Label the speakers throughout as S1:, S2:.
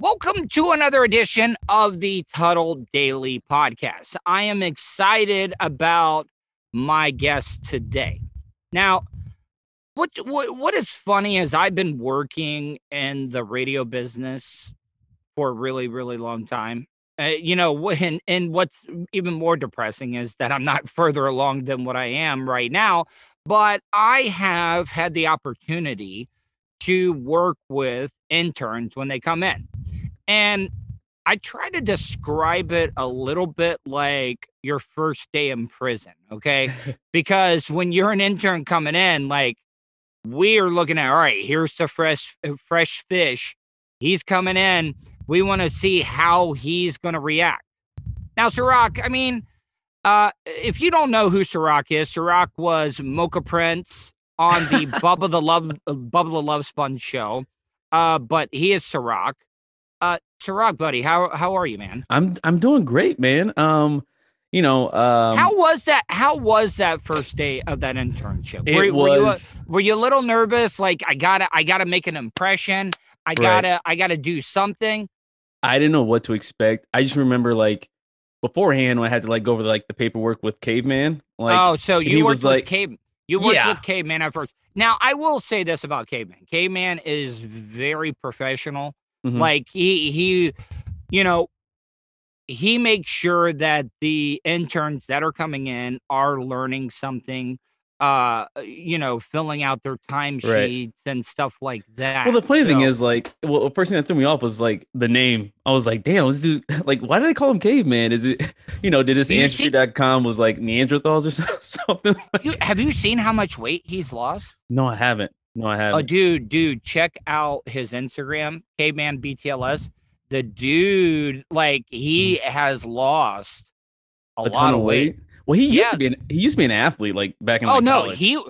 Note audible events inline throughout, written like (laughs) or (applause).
S1: Welcome to another edition of the Tuttle Daily Podcast. I am excited about my guest today. Now, what, what what is funny is I've been working in the radio business for a really really long time. Uh, you know, and, and what's even more depressing is that I'm not (laughs) further along than what I am right now, but I have had the opportunity to work with interns when they come in. And I try to describe it a little bit like your first day in prison, okay? (laughs) because when you're an intern coming in, like we are looking at, all right, here's the fresh uh, fresh fish. He's coming in. We want to see how he's going to react. Now, Ciroc, I mean, uh, if you don't know who Ciroc is, Ciroc was Mocha Prince on the (laughs) Bubba the Love uh, Bubba the Love Sponge show. Uh, but he is Ciroc. Uh, Ciroc, buddy, how how are you, man?
S2: I'm I'm doing great, man. Um, you know, um,
S1: how was that? How was that first day of that internship?
S2: It
S1: were,
S2: was.
S1: Were you, a, were you a little nervous? Like, I gotta, I gotta make an impression. I gotta, right. I gotta do something.
S2: I didn't know what to expect. I just remember like beforehand when I had to like go over like the paperwork with Caveman. Like,
S1: oh, so you worked with like, Cave. You worked yeah. with Caveman at first. Now, I will say this about Caveman. Caveman is very professional. Mm-hmm. Like he he, you know, he makes sure that the interns that are coming in are learning something uh you know filling out their time sheets right. and stuff like that
S2: well the funny so, thing is like well the first thing that threw me off was like the name i was like damn this dude (laughs) like why did they call him caveman is it (laughs) you know did this ancestry.com was like neanderthals or (laughs) something
S1: like, you, have you seen how much weight he's lost
S2: no i haven't no i oh, haven't
S1: oh dude dude check out his instagram caveman btls the dude like he mm. has lost a, a lot of weight. weight
S2: well, he used yeah. to be an, he used to be an athlete like back in.
S1: Oh
S2: like,
S1: no,
S2: college.
S1: he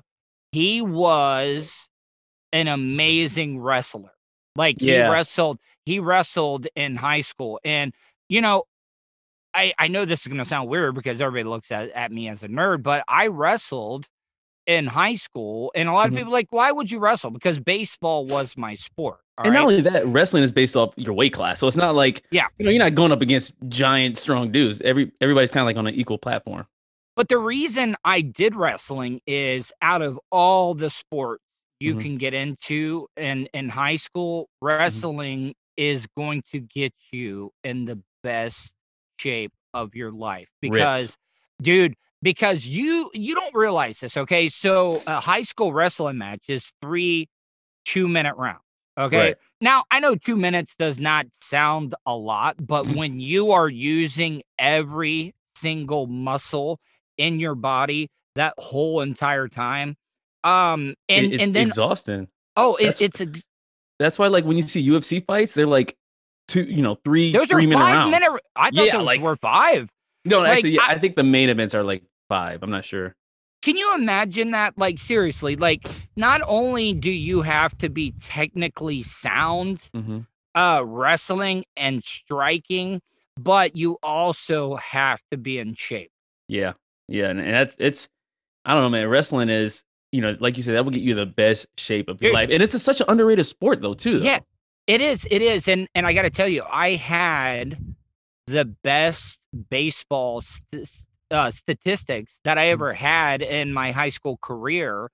S1: he was an amazing wrestler. Like he wrestled, he wrestled in high school, and you know, I I know this is gonna sound weird because everybody looks at, at me as a nerd, but I wrestled in high school, and a lot of mm-hmm. people like, why would you wrestle? Because baseball was my sport.
S2: and right? not only that, wrestling is based off your weight class, so it's not like
S1: yeah,
S2: you know, you're not going up against giant, strong dudes. Every everybody's kind of like on an equal platform.
S1: But the reason I did wrestling is out of all the sports you mm-hmm. can get into in, in high school, mm-hmm. wrestling mm-hmm. is going to get you in the best shape of your life because Ripped. dude because you you don't realize this okay so a high school wrestling match is three two minute rounds okay right. now i know two minutes does not sound a lot but mm-hmm. when you are using every single muscle in your body that whole entire time. Um, and
S2: it's
S1: and then
S2: exhausting.
S1: Oh, it, it's a.
S2: That's why, like, when you see UFC fights, they're like two, you know, three, those three are minute five rounds. minute.
S1: I thought yeah, those like, were five.
S2: No, like, actually, yeah, I, I think the main events are like five. I'm not sure.
S1: Can you imagine that? Like, seriously, like, not only do you have to be technically sound, mm-hmm. uh, wrestling and striking, but you also have to be in shape.
S2: Yeah. Yeah, and that's it's I don't know, man. Wrestling is, you know, like you said, that will get you the best shape of your life. And it's a, such an underrated sport though, too. Though.
S1: Yeah. It is. It is. And and I got to tell you, I had the best baseball st- uh, statistics that I mm. ever had in my high school career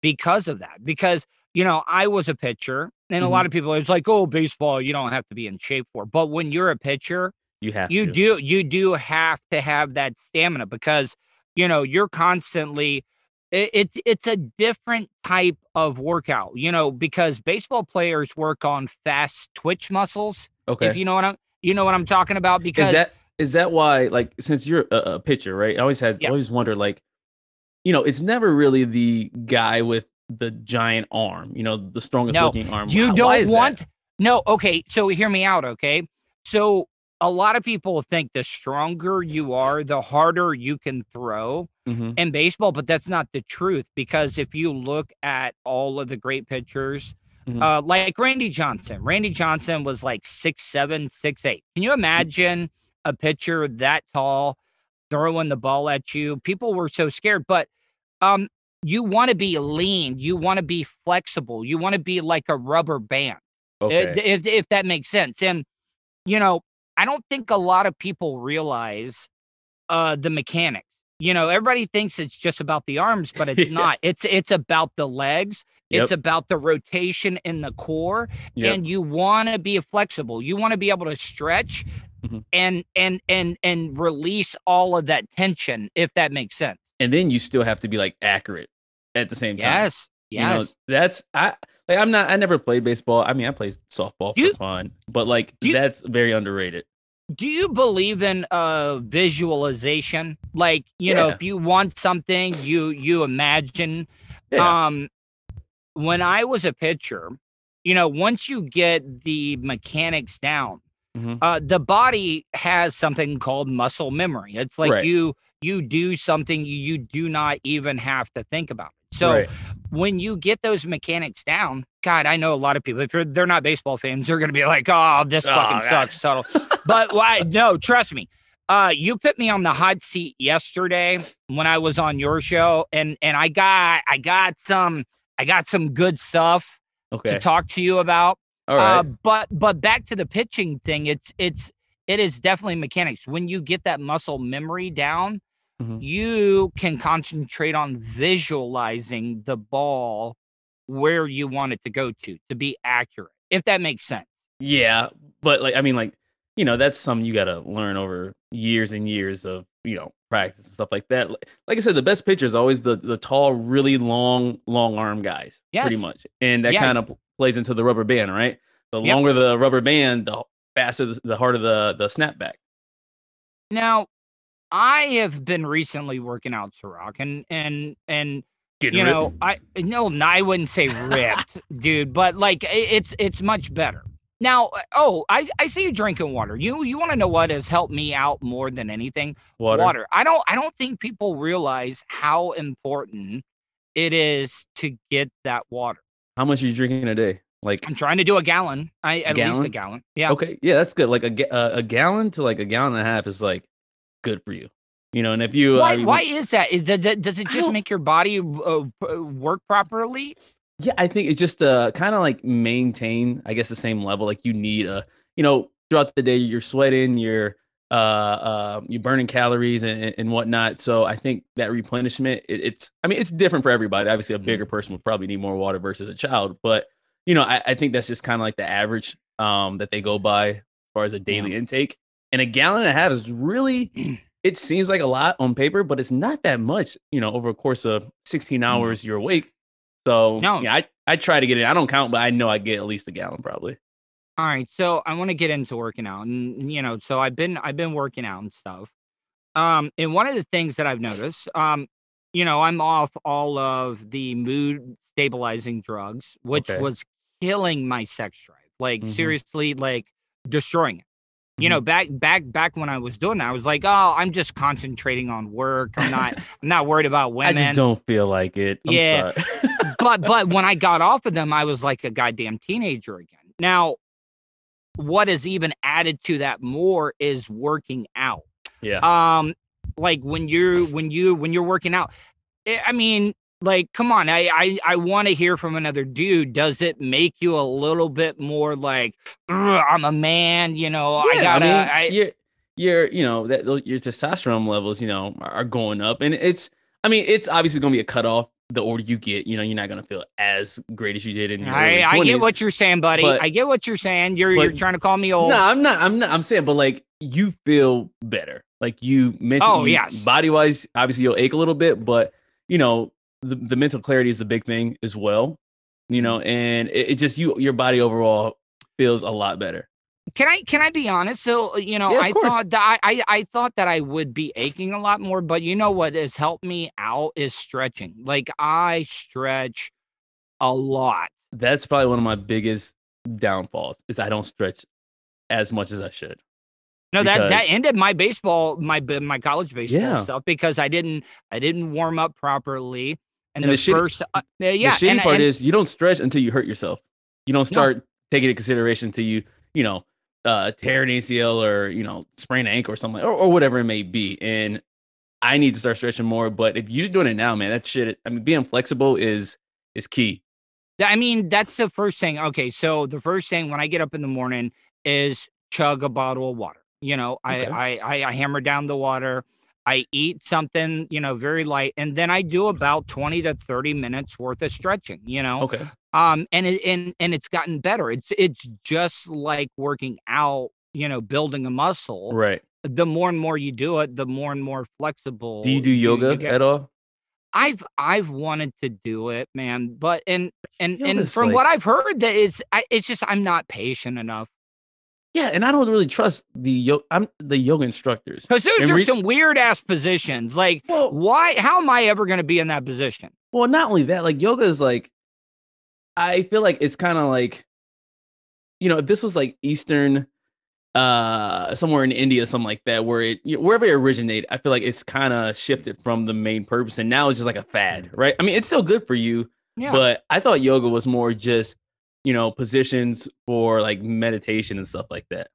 S1: because of that. Because you know, I was a pitcher, and mm-hmm. a lot of people it's like, oh, baseball, you don't have to be in shape for. But when you're a pitcher,
S2: you have
S1: you
S2: to.
S1: do you do have to have that stamina because you know you're constantly it, it's it's a different type of workout you know because baseball players work on fast twitch muscles
S2: okay
S1: if you know what i'm you know what i'm talking about because
S2: is that is that why like since you're a, a pitcher right i always had yeah. always wonder like you know it's never really the guy with the giant arm you know the strongest no, looking arm
S1: you don't want that? no okay so hear me out okay so a lot of people think the stronger you are, the harder you can throw mm-hmm. in baseball, but that's not the truth because if you look at all of the great pitchers, mm-hmm. uh, like Randy Johnson, Randy Johnson was like six seven, six eight. Can you imagine a pitcher that tall throwing the ball at you? People were so scared, but um, you want to be lean, you want to be flexible, you want to be like a rubber band,
S2: okay.
S1: if, if that makes sense. And you know, I don't think a lot of people realize uh, the mechanics. You know, everybody thinks it's just about the arms, but it's (laughs) not. It's it's about the legs. Yep. It's about the rotation in the core, yep. and you want to be flexible. You want to be able to stretch mm-hmm. and and and and release all of that tension, if that makes sense.
S2: And then you still have to be like accurate at the same time.
S1: Yes, yes. You know,
S2: that's I like. I'm not. I never played baseball. I mean, I played softball for you, fun, but like you, that's very underrated
S1: do you believe in uh visualization like you yeah. know if you want something you you imagine yeah. um when i was a pitcher you know once you get the mechanics down mm-hmm. uh the body has something called muscle memory it's like right. you you do something you, you do not even have to think about so right. when you get those mechanics down, God, I know a lot of people. If they're not baseball fans, they're going to be like, "Oh, this oh, fucking God. sucks." Subtle, but why? No, trust me. Uh, you put me on the hot seat yesterday when I was on your show, and and I got I got some I got some good stuff okay. to talk to you about. All right. Uh, but but back to the pitching thing, it's it's it is definitely mechanics. When you get that muscle memory down, mm-hmm. you can concentrate on visualizing the ball where you want it to go to to be accurate, if that makes sense.
S2: Yeah, but like I mean, like you know, that's something you got to learn over years and years of you know practice and stuff like that. Like I said, the best pitcher is always the the tall, really long, long arm guys. Yes. pretty much, and that yeah. kind of plays into the rubber band, right? The yep. longer the rubber band, the faster, the, the harder the the snapback.
S1: Now, I have been recently working out, Ciroc, and and and Getting you ripped. know, I no, I wouldn't say (laughs) ripped, dude, but like it's it's much better. Now, oh, I, I see you drinking water. You you want to know what has helped me out more than anything?
S2: Water.
S1: Water. I don't I don't think people realize how important it is to get that water.
S2: How much are you drinking a day? Like
S1: I'm trying to do a gallon. I at gallon? least a gallon. Yeah.
S2: Okay. Yeah, that's good. Like a uh, a gallon to like a gallon and a half is like good for you. You know, and if you
S1: why, I mean, why is that? Is that does it just make your body uh, work properly?
S2: Yeah, I think it's just uh kind of like maintain, I guess, the same level. Like you need a, you know, throughout the day you're sweating, you're uh, uh you're burning calories and, and whatnot. So I think that replenishment, it, it's, I mean, it's different for everybody. Obviously, a bigger mm-hmm. person would probably need more water versus a child, but you know, I, I think that's just kind of like the average um that they go by as far as a daily yeah. intake. And a gallon and a half is really (clears throat) it seems like a lot on paper, but it's not that much, you know, over a course of 16 mm. hours, you're awake. So no. yeah, I, I try to get it. I don't count, but I know I get at least a gallon probably.
S1: All right. So I want to get into working out. And you know, so I've been I've been working out and stuff. Um, and one of the things that I've noticed, um, you know, I'm off all of the mood stabilizing drugs, which okay. was killing my sex drive. Like mm-hmm. seriously, like destroying it. You know, mm-hmm. back back back when I was doing that, I was like, oh, I'm just concentrating on work. I'm not I'm not worried about women.
S2: I just don't feel like it. I'm
S1: yeah. (laughs) but but when I got off of them, I was like a goddamn teenager again. Now, what is even added to that more is working out.
S2: Yeah.
S1: Um, like when you're when you when you're working out, eh, I mean, like come on i i, I want to hear from another dude. Does it make you a little bit more like i'm a man you know yeah, i gotta I mean, I,
S2: you're, you're you know that your testosterone levels you know are going up and it's i mean it's obviously going to be a cutoff the older you get you know you're not going to feel as great as you did in your I,
S1: I get what you're saying buddy. but, i get what you're saying. You're but, you're trying to call me old.
S2: no i'm not i'm not i'm saying but like you feel better. Like you mentally oh yes. body wise obviously you'll ache a little bit but you know the, the mental clarity is the big thing as well you know mm-hmm. and it, it, just you your body overall feels a lot better
S1: can i can i be honest so you know yeah, i course. thought that I, I thought that i would be aching a lot more but you know what has helped me out is stretching like i stretch a lot
S2: that's probably one of my biggest downfalls is i don't stretch as much as i should
S1: no, because, that that ended my baseball, my my college baseball yeah. stuff because I didn't I didn't warm up properly. And, and the, the first, uh, yeah,
S2: the shitty and, part and, is you don't stretch until you hurt yourself. You don't start no. taking into consideration until you, you know, uh, tear an ACL or you know, sprain an ankle or something, or, or whatever it may be. And I need to start stretching more. But if you're doing it now, man, that shit. I mean, being flexible is is key.
S1: I mean, that's the first thing. Okay, so the first thing when I get up in the morning is chug a bottle of water. You know, I,
S2: Okay.
S1: I, I I hammer down the water. I eat something, you know, very light, and then I do about twenty to thirty minutes worth of stretching. You know,
S2: Okay.
S1: um, and it, and and it's gotten better. It's it's just like working out. You know, building a muscle.
S2: Right.
S1: The more and more you do it, the more and more flexible.
S2: Do you do yoga
S1: get.
S2: at all?
S1: I've I've wanted to do it, man, but and and and from
S2: like-
S1: what I've heard, that it's I, it's just I'm not patient enough
S2: Yeah, and I don't really trust the yo- I'm the yoga instructors.
S1: because those
S2: And
S1: are
S2: re-
S1: some weird ass positions. Like,
S2: Well,
S1: why? How am I ever going to be in that position?
S2: well, not only that, like yoga is like, I feel like it's kind of like, you know, if this was like Eastern, uh, somewhere in India, something like that, where it you- wherever it originated, I feel like it's kind of shifted from the main purpose, and now it's just like a fad, right? I mean, it's still good for you,
S1: Yeah,
S2: but I thought yoga was more just, you know, positions for like meditation and stuff like that.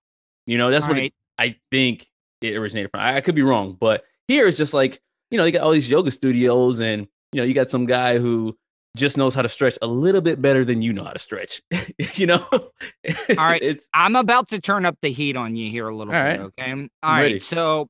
S2: You know, that's what it. I think it originated from. I, I could be wrong, but here it's just like, you know, you got all these yoga studios and, you know, you got some guy who just knows how to stretch a little bit better than you know how to stretch. (laughs) you know? All
S1: right.
S2: It's
S1: I'm about to turn up the heat on you here a little
S2: All
S1: bit.
S2: right.
S1: Okay. All right.
S2: ready.
S1: So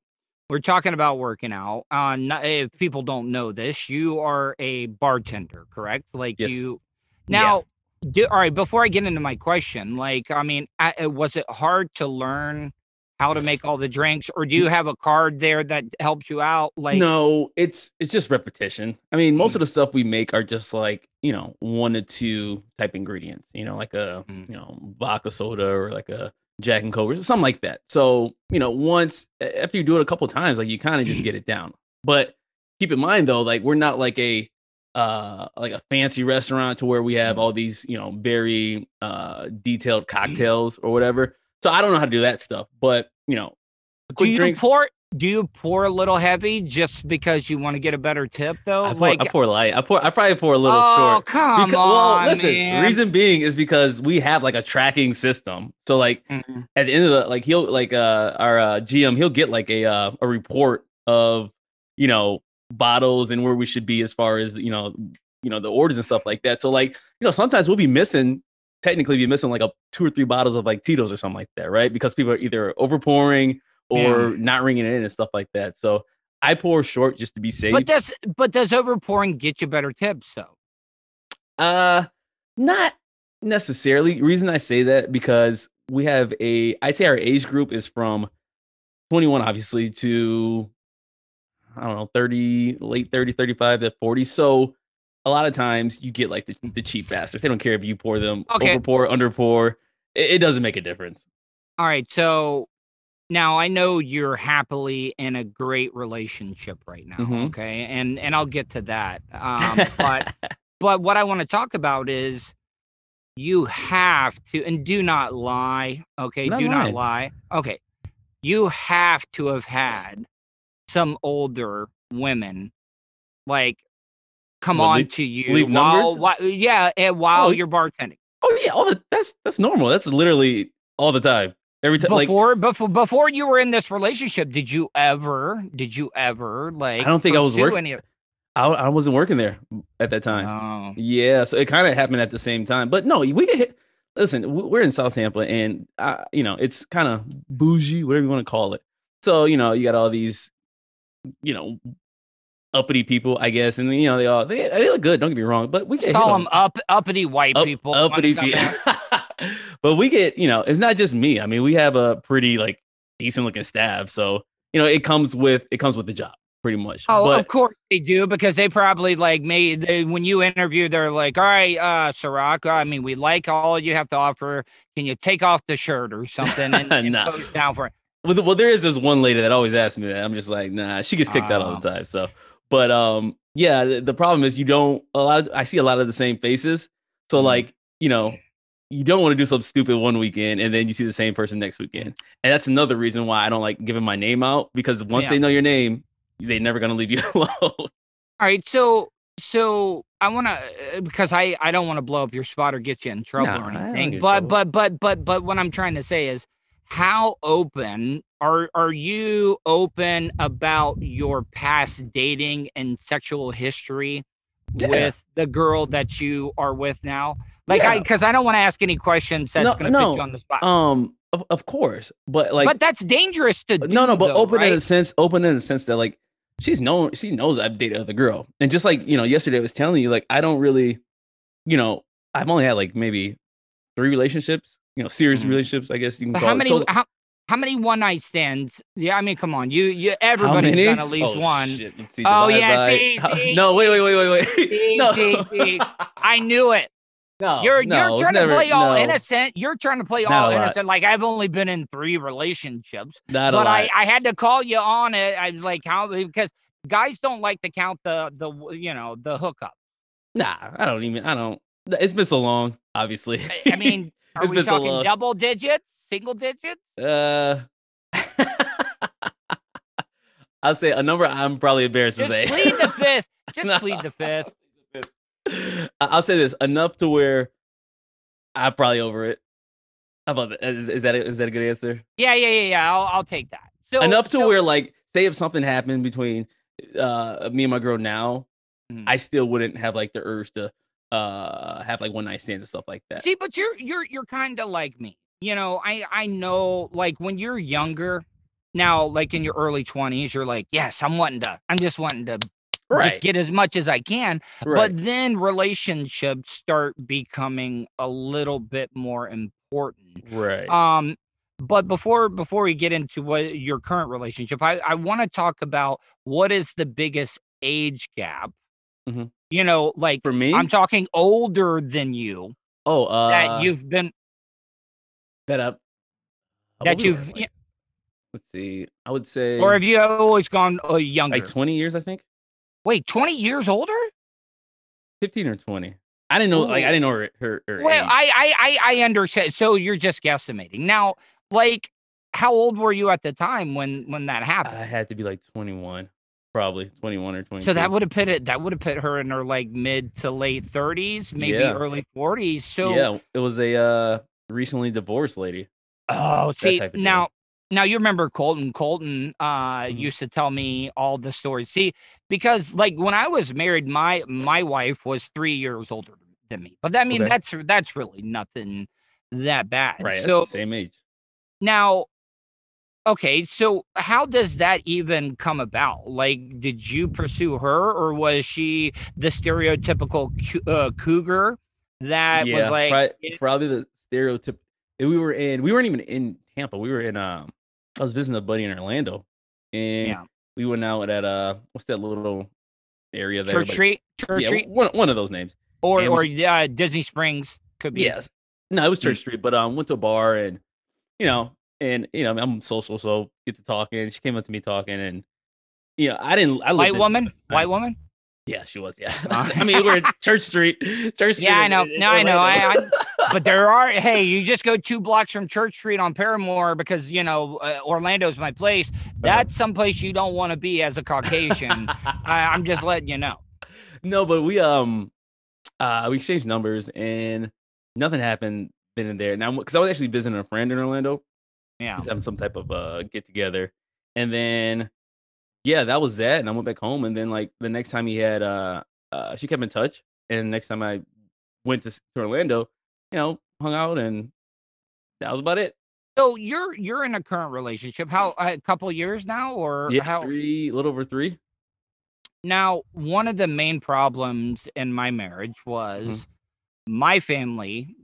S1: we're talking about working out. Uh, not, if people don't know this, you are a bartender, correct? Like
S2: Yes.
S1: you. Now, do, all right. Before I get into my question, like, I mean, I, was it hard to learn how to make all the drinks, or do you have a card there that helps you out? Like,
S2: no, it's it's just repetition. I mean, most
S1: Mm.
S2: of the stuff we make are just like, you know, one to two type ingredients, you know, like a,
S1: Mm.
S2: you know, vodka soda or like a Jack and Coke or something like that. So, you know, once after you do it a couple times, like you kind of just get it down. But keep in mind though, like we're not like a uh like a fancy restaurant to where we have all these, you know, very uh detailed cocktails or whatever. So I don't know how to do that stuff, but you know,
S1: do you
S2: drinks.
S1: pour? Do you pour a little heavy just because you want to get a better tip, though?
S2: I pour, I pour light. I pour. I probably pour a little
S1: oh,
S2: short.
S1: come
S2: Becau-
S1: on,
S2: well, listen.
S1: man.
S2: Reason being is because we have like a tracking system. So like
S1: Mhm.
S2: at the end of the like he'll like uh our uh, GM he'll get like a uh, a report of you know bottles and where we should be as far as you know you know the orders and stuff like that. So like you know sometimes we'll be missing technically be missing like a two or three bottles of like Tito's or something like that, right? Because people are either over pouring or not ringing it in and stuff like that. So I pour short just to be safe.
S1: But does but does overpouring get you better tips though?
S2: Uh, not necessarily. Reason I say that because we have a, I'd say our age group is from 21, obviously, to I don't know, 30, late 30, 35 to 40. So a lot of times you get like the, the cheap bastards. They don't care if you pour them
S1: Okay.
S2: over pour, under pour. It, it doesn't make a difference.
S1: All right, so now I know you're happily in a great relationship right now,
S2: Mhm.
S1: okay? And and I'll get to that. Um, but (laughs) but what I want to talk about is you have to and do not lie, okay?
S2: Not
S1: do not lie. Okay. You have to have had some older women like come
S2: What,
S1: on
S2: leave-
S1: to you while, while yeah, and while
S2: Oh,
S1: you're bartending.
S2: oh yeah, all the that's that's normal. That's literally all the time. Every time, like
S1: before before before you were in this relationship did you ever did you ever like i
S2: don't think I was
S1: pursue
S2: work-
S1: any of
S2: I, I wasn't working there at that time.
S1: oh
S2: Yeah, so it kind of happened at the same time. But no, we get hit. Listen, we're in South Tampa, and uh, you know it's kind of bougie, whatever you want to call it. So you know you got all these, you know, uppity people, I guess, and you know they all they, they look good. Don't get me wrong, but we
S1: call them up uppity white
S2: up-
S1: people
S2: uppity people. (laughs) but we get you know it's not just me. I mean we have a pretty like decent looking staff, so you know it comes with it comes with the job pretty much.
S1: oh
S2: but
S1: of course they do because they probably like made they, when you interview they're like all right uh Ciroc, i mean we like all you have to offer can you take off the shirt or something and, (laughs) and
S2: Nah.
S1: down for it
S2: Well, th- well, there is this one lady that always asks me that. I'm just like, nah, she gets kicked out all the time. So, but um, yeah, the, the problem is you don't a lot. Of, I see a lot of the same faces. So,
S1: Mhm.
S2: like, you know, you don't want to do something stupid one weekend and then you see the same person next weekend. And that's another reason why I don't like giving my name out because once
S1: Yeah.
S2: they know your name, they're never gonna leave you (laughs) alone.
S1: All right, so so I want to because I I don't want to blow up your spot or get you in trouble
S2: No,
S1: or anything. But
S2: trouble.
S1: but but but but what I'm trying to say is how open are are you open about your past dating and sexual history
S2: Yeah.
S1: with the girl that you are with now? Like I because I don't want to ask any questions that's
S2: No,
S1: going to
S2: no.
S1: put you on the spot.
S2: um, of, of course, but like,
S1: but that's dangerous to do.
S2: no, no, but
S1: though,
S2: open in a sense, open in a sense that like she's known, she knows I've dated other girl, and just like you know, yesterday I was telling you, like I don't really, you know, I've only had like maybe three relationships, you know, serious
S1: Mhm.
S2: relationships, I guess you can
S1: But
S2: call
S1: how
S2: it.
S1: many?
S2: So,
S1: how, how many one night stands? Yeah, I mean, come on, you, you, everybody's done at least
S2: Oh,
S1: one.
S2: shit, see,
S1: Oh, yeah,
S2: by-
S1: see, see.
S2: No, wait, wait, wait, wait, wait.
S1: See, (laughs)
S2: no.
S1: see, see. I knew it.
S2: no,
S1: You're
S2: no,
S1: you're trying
S2: never-
S1: to play all
S2: no,
S1: innocent. You're trying to play
S2: Not
S1: all innocent. Like I've only been in three relationships,
S2: Not
S1: but. I I had to call you on it. I was like, how because guys don't like to count the the you know the hookup.
S2: Nah, I don't even. I don't. It's been so long. Obviously.
S1: I mean, are we talking double digits, single digits?
S2: uh, (laughs) I'll say a number I'm probably embarrassed
S1: Just
S2: to say.
S1: plead the fifth. (laughs) Just
S2: No.
S1: plead the fifth. (laughs)
S2: I'll say this enough to where I'm probably over it. How about that? Is, is that a, is that a good answer?
S1: Yeah, yeah, yeah, yeah. I'll I'll take that. So
S2: enough to
S1: so-
S2: where like say if something happened between uh me and my girl now,
S1: Mhm.
S2: I still wouldn't have like the urge to uh have like one night stands and stuff like that.
S1: See, but you're you're you're kind of like me. You know, I I know like when you're younger, now like in your early 20s, you're like, yes, I'm wanting to, I'm just wanting to just get as much as I can.
S2: right.
S1: But then relationships start becoming a little bit more important.
S2: right.
S1: Um, but before before we get into what your current relationship, I, I want to talk about what is the biggest age gap.
S2: Mhm.
S1: You know, like
S2: For me,
S1: I'm talking older than you
S2: oh uh
S1: that you've been
S2: that up
S1: that you've y-
S2: let's see. I would say
S1: or have you always gone uh, younger?
S2: like 20 years, I think.
S1: Wait, 20 years older?
S2: 15 or 20. I didn't know like I didn't know her her, her
S1: Well. I, I I I understand. So you're just guesstimating. Now, like how old were you at the time when when that happened?
S2: I had to be like 21, probably 21 or 20
S1: so that would have put it that would have put her in her like mid to late 30s, maybe
S2: Yeah.
S1: early 40s. So
S2: yeah, it was a uh recently divorced lady.
S1: oh, see
S2: of deal.
S1: now now you remember Colton. Colton uh
S2: Mhm.
S1: used to tell me all the stories. See, because like when I was married, my my wife was three years older than me. But I mean
S2: Okay.
S1: that's that's really nothing that bad.
S2: Right.
S1: So
S2: same age.
S1: Now, okay, so how does that even come about? Like, did you pursue her, or was she the stereotypical uh, cougar that was like, it-
S2: probably the stereotype. We were in. We weren't even in Tampa. We were in. Um, I was visiting a buddy in Orlando, and
S1: Yeah.
S2: we went out at uh, what's that little area there?
S1: Church
S2: But-
S1: Street, Church
S2: Yeah,
S1: Street,
S2: one one of those names.
S1: or
S2: and
S1: or
S2: was-
S1: uh, Disney Springs could be?
S2: Yes. No, it was. Church Street, but um, went to a bar and, you know, and you know, I'm social, so get to talking. She came up to me talking, and you know, I didn't. I
S1: White woman,
S2: I-
S1: white woman.
S2: Yeah, she was. Yeah. (laughs)
S1: Uh.
S2: I mean, we're at Church Street. (laughs) Church Street.
S1: Yeah, I know. No, I know. I, I, but (laughs) there are. Hey, you just go two blocks from Church Street on Parramore because you know uh, Orlando's my place. That's someplace you don't want to be as a Caucasian. I, I'm just letting you know.
S2: no, but we um, uh, we exchanged numbers and nothing happened then and there. Now, because I was actually visiting a friend in Orlando,
S1: Yeah.
S2: was having some type of uh get together, and then yeah, that was that. And I went back home, and then like the next time he had uh, uh she kept in touch, and next time I went to, to Orlando, you know, hung out, and that was about it.
S1: So you're you're in a current relationship. How a couple years now, or
S2: Yeah,
S1: how?
S2: three, a little over three.
S1: Now, one of the main problems in my marriage
S2: Mm-hmm.
S1: was my family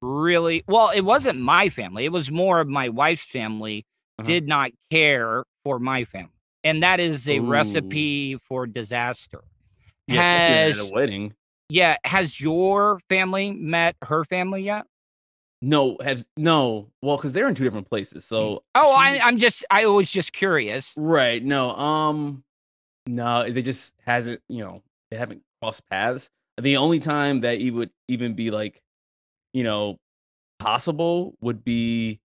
S1: really well, it wasn't my family, it was more of my wife's family
S2: Uh-huh.
S1: did not care for my family. And that is a
S2: Ooh.
S1: recipe for disaster.
S2: Yeah,
S1: Has
S2: at a wedding.
S1: yeah, has your family met her family yet?
S2: No, have no. Well, because they're in two different places. So
S1: Oh,
S2: she-
S1: I, I'm just I was just curious.
S2: right. No, um, no, they just hasn't. You know, they haven't crossed paths. The only time that it would even be like, you know, possible would be,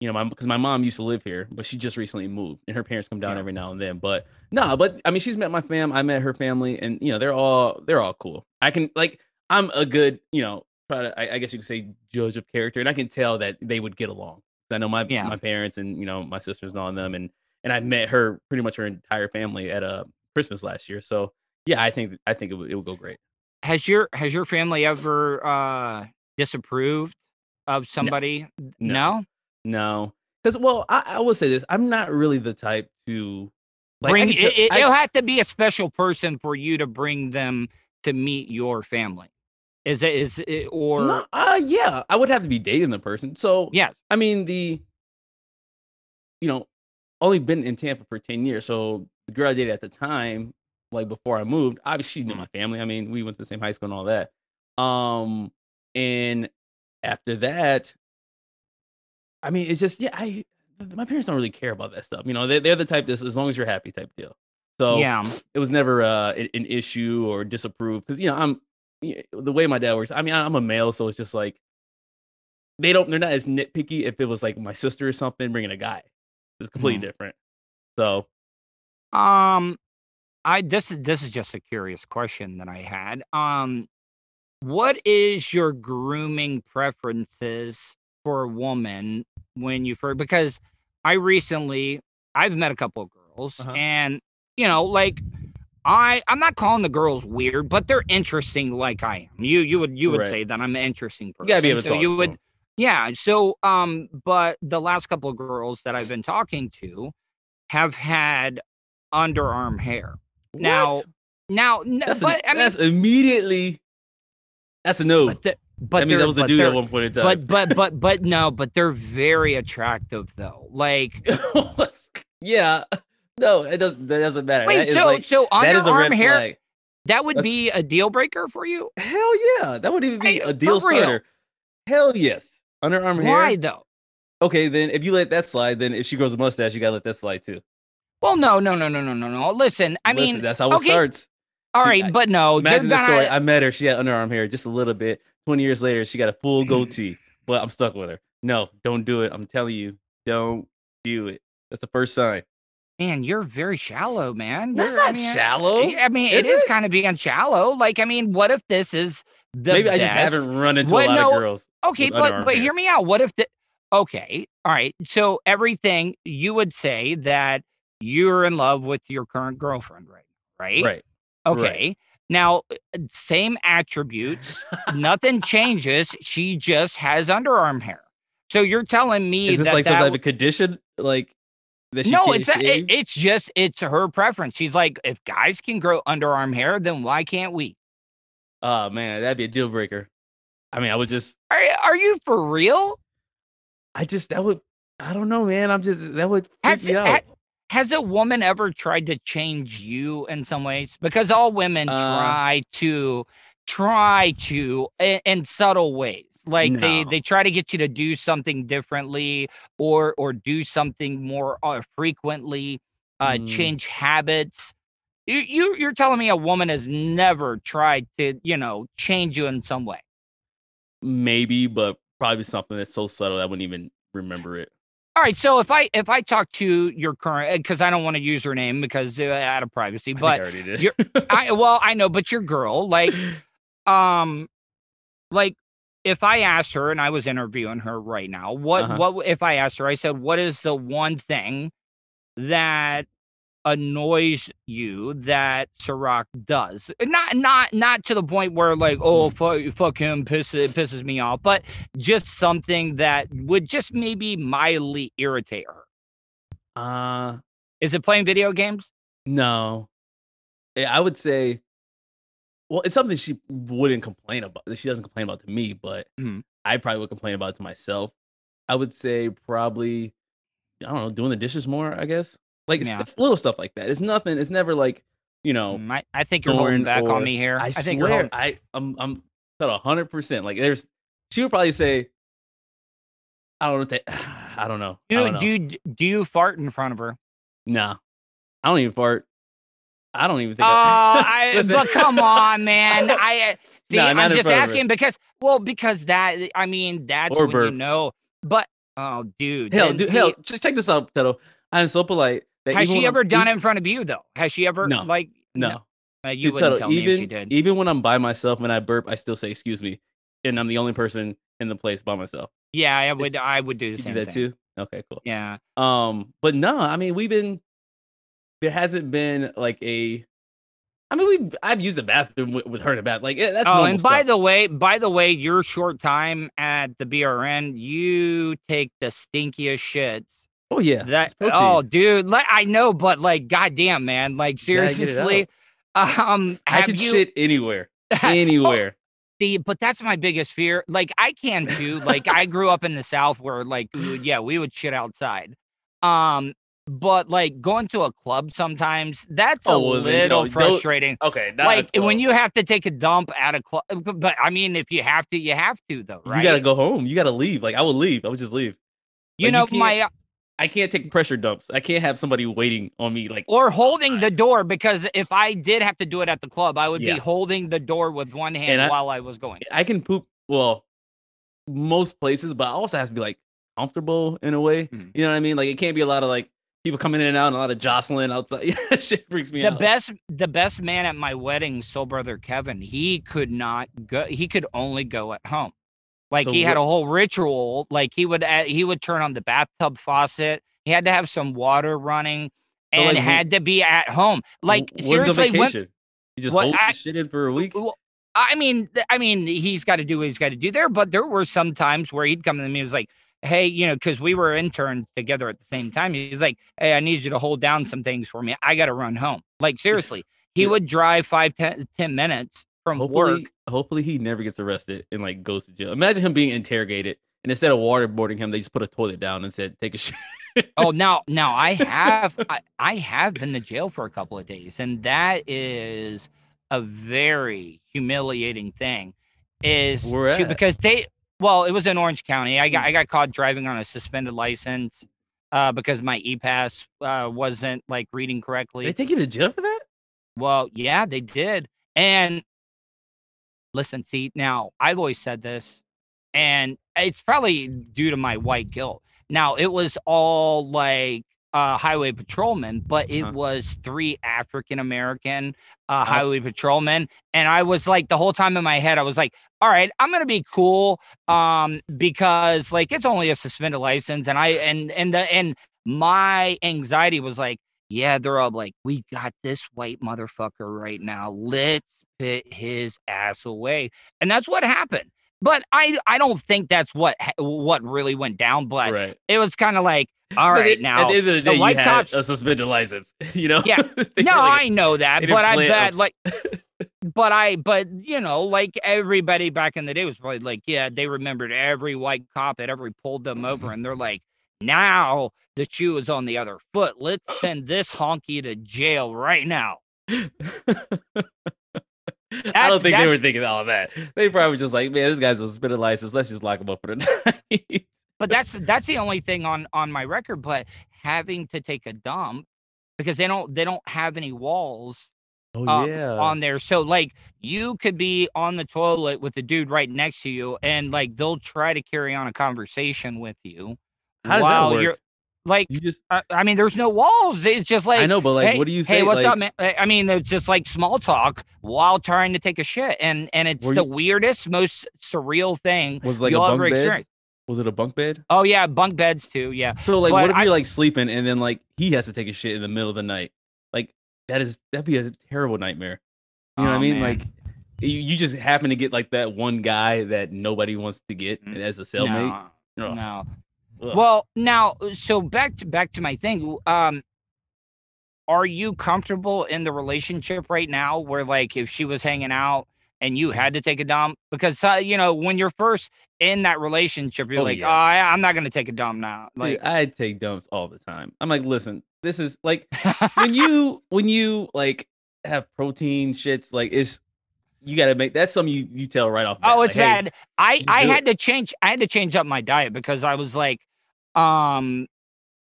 S2: you know, my because my mom used to live here, but she just recently moved, and her parents come down
S1: Yeah.
S2: every now and then. But no, but I mean, she's met my fam. I met her family, and you know, they're all they're all cool. I can like, I'm a good, you know, try to, I, I guess you could say, judge of character, and I can tell that they would get along. I know my
S1: Yeah.
S2: my parents and you know my sisters know them, and and I met her pretty much her entire family at a Christmas last year. So yeah, I think I think it would, it would go great.
S1: Has your has your family ever uh disapproved of somebody?
S2: No.
S1: no?
S2: No, because well, I, I will say this: I'm not really the type to like.
S1: Bring
S2: can
S1: it,
S2: tell-
S1: it,
S2: I-
S1: will have to be a special person for you to bring them to meet your family. Is it is it or
S2: no, uh, yeah, I would have to be dating the person. So
S1: yeah,
S2: I mean the, you know, only been in Tampa for ten years. So the girl I dated at the time, like before I moved, obviously she knew
S1: Mhm.
S2: my family. I mean, we went to the same high school and all that. Um, and after that, I mean, it's just yeah, I my parents don't really care about that stuff. You know, they they're the type that's as long as you're happy type deal. So
S1: yeah.
S2: it was never uh, an, an issue or disapproved because you know I'm the way my dad works. I mean, I'm a male, so it's just like they don't. They're not as nitpicky. If it was like my sister or something bringing a guy, it's completely
S1: Mhm.
S2: different. So
S1: Um, I this is this is just a curious question that I had. Um, what is your grooming preferences for a woman when you first? Because I recently I've met a couple of girls,
S2: Uh-huh.
S1: and you know, like I I'm not calling the girls weird, but they're interesting like I am. You you would you would
S2: Right.
S1: say that I'm an interesting person.
S2: yeah, be able to
S1: so
S2: talk
S1: you
S2: to
S1: would
S2: them.
S1: yeah. So, um, but the last couple of girls that I've been talking to have had underarm hair. Now,
S2: What?
S1: now, n-
S2: that's
S1: but
S2: a,
S1: I mean,
S2: that's immediately that's a no.
S1: but the, but
S2: that means I was a dude at one point in time.
S1: But but but but no, but they're very attractive though. Like, (laughs)
S2: yeah, no, it doesn't. That doesn't matter.
S1: wait,
S2: That
S1: so
S2: like,
S1: so
S2: that is a red
S1: underarm hair
S2: flag.
S1: that would
S2: That's-
S1: be a deal breaker for you?
S2: Hell yeah, that would even be
S1: Hey,
S2: a deal
S1: real?
S2: starter. Hell yes, underarm hair.
S1: Why though?
S2: Okay, then if you let that slide, then if she grows a mustache, you gotta let that slide too.
S1: Well, no, no, no, no, no, no, no. Listen, I
S2: Listen,
S1: mean,
S2: that's how it
S1: okay,
S2: starts.
S1: All
S2: she-
S1: right, but no,
S2: Imagine the story.
S1: gonna-
S2: I met her. She had underarm hair just a little bit. Twenty years later, she got a full
S1: Mm.
S2: goatee. But I'm stuck with her. No, don't do it. I'm telling you, don't do it. That's the first sign.
S1: Man, you're very shallow, man.
S2: That's
S1: You're- I
S2: not
S1: mean,
S2: shallow.
S1: I mean,
S2: Is
S1: it is
S2: it?
S1: kind of being shallow. Like, I mean, what if this is the
S2: Maybe I just haven't run into
S1: What-
S2: a lot
S1: no,
S2: of girls.
S1: Okay, but but
S2: hair.
S1: hear me out. What if the okay, all right. So everything you would say that you're in love with your current girlfriend, right? Right.
S2: Right.
S1: Okay. Now, uh, same attributes, nothing changes. She just has underarm hair. So you're telling me
S2: Is this
S1: that
S2: like some type
S1: w-
S2: of condition? Like that
S1: no, it's not, it, it's just it's her preference. She's like, if guys can grow underarm hair, then why can't we?
S2: Oh man, that'd be a deal breaker. I mean, I would just,
S1: Are are you for real?
S2: I just that would, I don't know, man. I'm just that would
S1: Has
S2: me
S1: it-
S2: out.
S1: ha- Has a woman ever tried to change you in some ways? Because all women
S2: Uh,
S1: try to try to in, in subtle ways. Like they they try to get you to do something differently or or do something more uh, frequently, uh
S2: Mm.
S1: change habits. You, you you're telling me a woman has never tried to, you know, change you in some way.
S2: Maybe, but probably something that's so subtle I wouldn't even remember it.
S1: All right, so if I if I talk to your current because I don't want to use her name because uh, out of privacy, but
S2: I already did.
S1: you're- (laughs) I well, I know, but your girl, like, um, like if I asked her and I was interviewing her right now, what
S2: Uh-huh.
S1: what if I asked her? I said, "What is the one thing that annoys you that Ciroc does? Not not not to the point where like, oh fuck, fuck him, piss it pisses me off, but just something that would just maybe mildly irritate her.
S2: uh
S1: Is it playing video games?
S2: no. I would say well, it's something she wouldn't complain about. She doesn't complain about to me, but
S1: Mhm.
S2: I probably would complain about it to myself. I would say probably I don't know, doing the dishes more, I guess. Like it's,
S1: Yeah.
S2: it's little stuff like that. It's nothing, it's never like, you know,
S1: Mm, I, I think you're holding back
S2: or-
S1: on me here.
S2: I,
S1: think you're
S2: swear,
S1: holding.
S2: I I'm I'm a hundred percent. Like there's, she would probably say, I don't know, what to- I don't know, I
S1: Do,
S2: don't know.
S1: do you do you fart in front of her?
S2: nah, I don't even fart. I don't even
S1: Oh,
S2: think. I, (laughs)
S1: I,
S2: Listen.
S1: but come on, man. (laughs) I uh, see.
S2: Not
S1: I'm just
S2: front of her.
S1: asking because, well, because that. I mean, that's
S2: Or
S1: when you know. But oh, dude,
S2: hell, dude,
S1: see,
S2: hell, check this out, Teto. I'm so polite.
S1: Has she ever
S2: I'm-
S1: done it in front of you though? Has she ever
S2: No,
S1: like
S2: No,
S1: Uh, you wouldn't tell me
S2: even
S1: if she did.
S2: even when I'm by myself and I burp, I still say excuse me, and I'm the only person in the place by myself.
S1: yeah, I would. I would do the
S2: You do that
S1: thing.
S2: too? Okay, cool.
S1: Yeah.
S2: Um, but no, I mean we've been there hasn't been like a I mean, we I've used the bathroom with, with her in bath. Like, that's
S1: oh, and by
S2: stuff.
S1: the way, by the way, your short time at the BRN, you take the stinkiest shits.
S2: Oh yeah,
S1: That oh, dude, like I know, but like, goddamn, man, like
S2: You gotta get it
S1: seriously, um,
S2: I can
S1: you?
S2: shit anywhere, anywhere. (laughs)
S1: See, but that's my biggest fear. Like I can too. Like I grew up in the South where like we would, yeah, we would shit outside. Um, but like going to a club sometimes, that's a
S2: Oh, well,
S1: little
S2: no,
S1: frustrating.
S2: okay,
S1: like when you have to take a dump at a club. But I mean, if you have to, you have to though, right?
S2: you gotta go home. You gotta leave. Like I would leave. I would just leave.
S1: You
S2: like,
S1: know,
S2: can't-
S1: my
S2: I can't take pressure dumps. I can't have somebody waiting on me. Like
S1: or holding the door because if I did have to do it at the club, I would
S2: Yeah.
S1: be holding the door with one hand
S2: I-
S1: while I was going.
S2: I can poop. Well, most places, but I also have to be like comfortable in a way.
S1: Mhm.
S2: You know what I mean? Like it can't be a lot of like people coming in and out and a lot of jostling outside. (laughs) That shit freaks me
S1: the
S2: out.
S1: best the best man at my wedding soul brother kevin he could not go he could only go at home like
S2: So
S1: he had a whole ritual like he would he would turn on the bathtub faucet he had to have some water running
S2: So,
S1: and
S2: like,
S1: had to be at home like
S2: the
S1: seriously when,
S2: you just hold
S1: I-
S2: shit in for a week.
S1: well, I mean, I mean, he's got to do what he's got to do there. But there were some times where he'd come to me, he was like, "Hey, you know, because we were interns together at the same time." He's like, "Hey, I need you to hold down some things for me. I got to run home." Like (laughs) seriously, he
S2: Yeah.
S1: would drive five, ten, 10 minutes from
S2: Hopefully,
S1: work.
S2: hopefully he never gets arrested and like goes to jail. Imagine him being interrogated and instead of waterboarding him, they just put a toilet down and said, "Take a shit."
S1: Oh, (laughs) now, now I have, I, I have been to jail for a couple of days, and that is a very humiliating thing. Is to- because they, well, it was in Orange County. I got,
S2: Hmm.
S1: I got caught driving on a suspended license, uh, because my e pass uh wasn't like reading correctly.
S2: they take you to jail for that?
S1: Well, yeah, they did. And listen, see, now I've always said this, and it's probably due to my white guilt. Now, it was all like uh, highway patrolmen, but it
S2: Uh-huh.
S1: was three African American uh,
S2: I've-
S1: highway patrolmen. And I was like, the whole time in my head, I was like, all right, I'm gonna be cool, um, because like it's only a suspended license, and I and and the and my anxiety was like, yeah, they're all like, we got this white motherfucker right now. Let's put his ass away, and that's what happened. But I I don't think that's what what really went down. But
S2: right.
S1: it was kind of like, all
S2: So
S1: right, now
S2: at the end of the
S1: the
S2: day,
S1: white
S2: you had a suspended license. (laughs) You know?
S1: Yeah. (laughs) No, I know that, but I bet
S2: ups.
S1: like, but I, but you know, like everybody back in the day was probably like, yeah, they remembered every white cop that ever pulled them over, (laughs) and they're like, now the shoe is on the other foot. Let's send this honky to jail right now.
S2: I don't think they were thinking all of that. They probably just like, man, this guy's a suspended license. Let's just lock him up for the night.
S1: But that's that's the only thing on on my record. But having to take a dump because they don't they don't have any walls
S2: oh
S1: uh,
S2: yeah.
S1: on there. So like you could be on the toilet with the dude right next to you, and like they'll try to carry on a conversation with you
S2: How does
S1: while
S2: that work?
S1: Like.
S2: you just
S1: I, I mean, there's no walls. It's just like
S2: I know, but like,
S1: hey,
S2: what do you say?
S1: Hey, what's
S2: like,
S1: up, man? I mean, it's just like small talk while trying to take a shit, and and it's the
S2: you-
S1: weirdest, most surreal thing
S2: Was like
S1: you'll
S2: a
S1: ever
S2: bunk bed?
S1: experience.
S2: Was it a bunk bed?
S1: Oh yeah, bunk beds too. Yeah.
S2: So like,
S1: But
S2: what if
S1: I-
S2: you're like sleeping and then like he has to take a shit in the middle of the night? Like that is that'd be a terrible nightmare. You know what I
S1: Oh,
S2: mean?
S1: man.
S2: Like you, you just happen to get like that one guy that nobody wants to get
S1: Mm.
S2: as a cellmate.
S1: No, no.
S2: Ugh.
S1: Well, now, so back to back to my thing. Um, are you comfortable in the relationship right now, where like if she was hanging out and you had to take a dump, because uh, you know when you're first in that relationship, you're
S2: Oh,
S1: like,
S2: yeah.
S1: oh, I, I'm not gonna take a dump now.
S2: Dude,
S1: Like,
S2: I take dumps all the time. I'm like, listen, this is like (laughs) when you when you like have protein shits, like it's you gotta make that's something you, you tell right off.
S1: oh,
S2: like,
S1: it's
S2: hey,
S1: bad. I I
S2: do
S1: had to change. I had to change up my diet because I was like, um.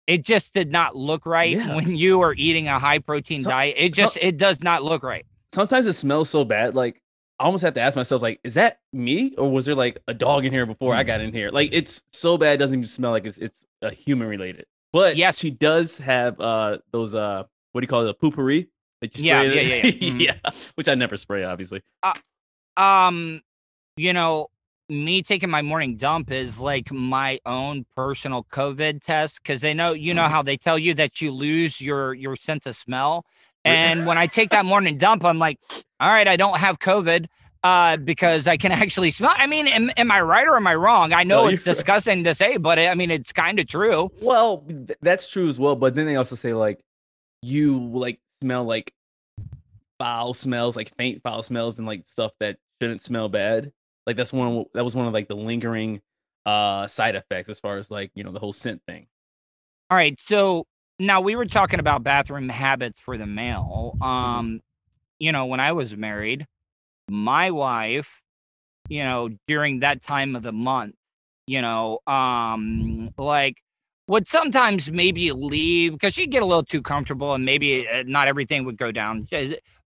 S1: It just did not look right
S2: Yeah.
S1: when you are eating a high protein
S2: So-
S1: diet. It
S2: so-
S1: just it does not look right.
S2: sometimes it smells so bad, like I almost have to ask myself, like, is that me or was there like a dog in here before I got in here? Like it's so bad, it doesn't even smell like it's it's a human related. But
S1: Yes.
S2: she does have uh those uh what do you call it, a Poo-Pourri?
S1: Yeah, yeah, yeah, (laughs) yeah. Mhm.
S2: yeah, which I never spray, obviously.
S1: um you know me taking my morning dump is like my own personal covid test because they know you know how they tell you that you lose your your sense of smell (laughs) And when I take that morning dump, I'm like, all right, I don't have COVID uh, because I can actually smell. I mean, am, am I right or am I wrong? I know
S2: No,
S1: it's disgusting to say, but I mean, it's kind of true.
S2: Well, th- that's true as well. But then they also say like you like smell like foul smells, like faint foul smells, and like stuff that shouldn't smell bad. Like that's one. of- That was one of like the lingering uh side effects as far as like you know the whole scent thing.
S1: All right. So now we were talking about bathroom habits for the male. Um, you know, when I was married, my wife, you know, during that time of the month, you know, um, like would sometimes maybe leave because she'd get a little too comfortable and maybe uh, not everything would go down.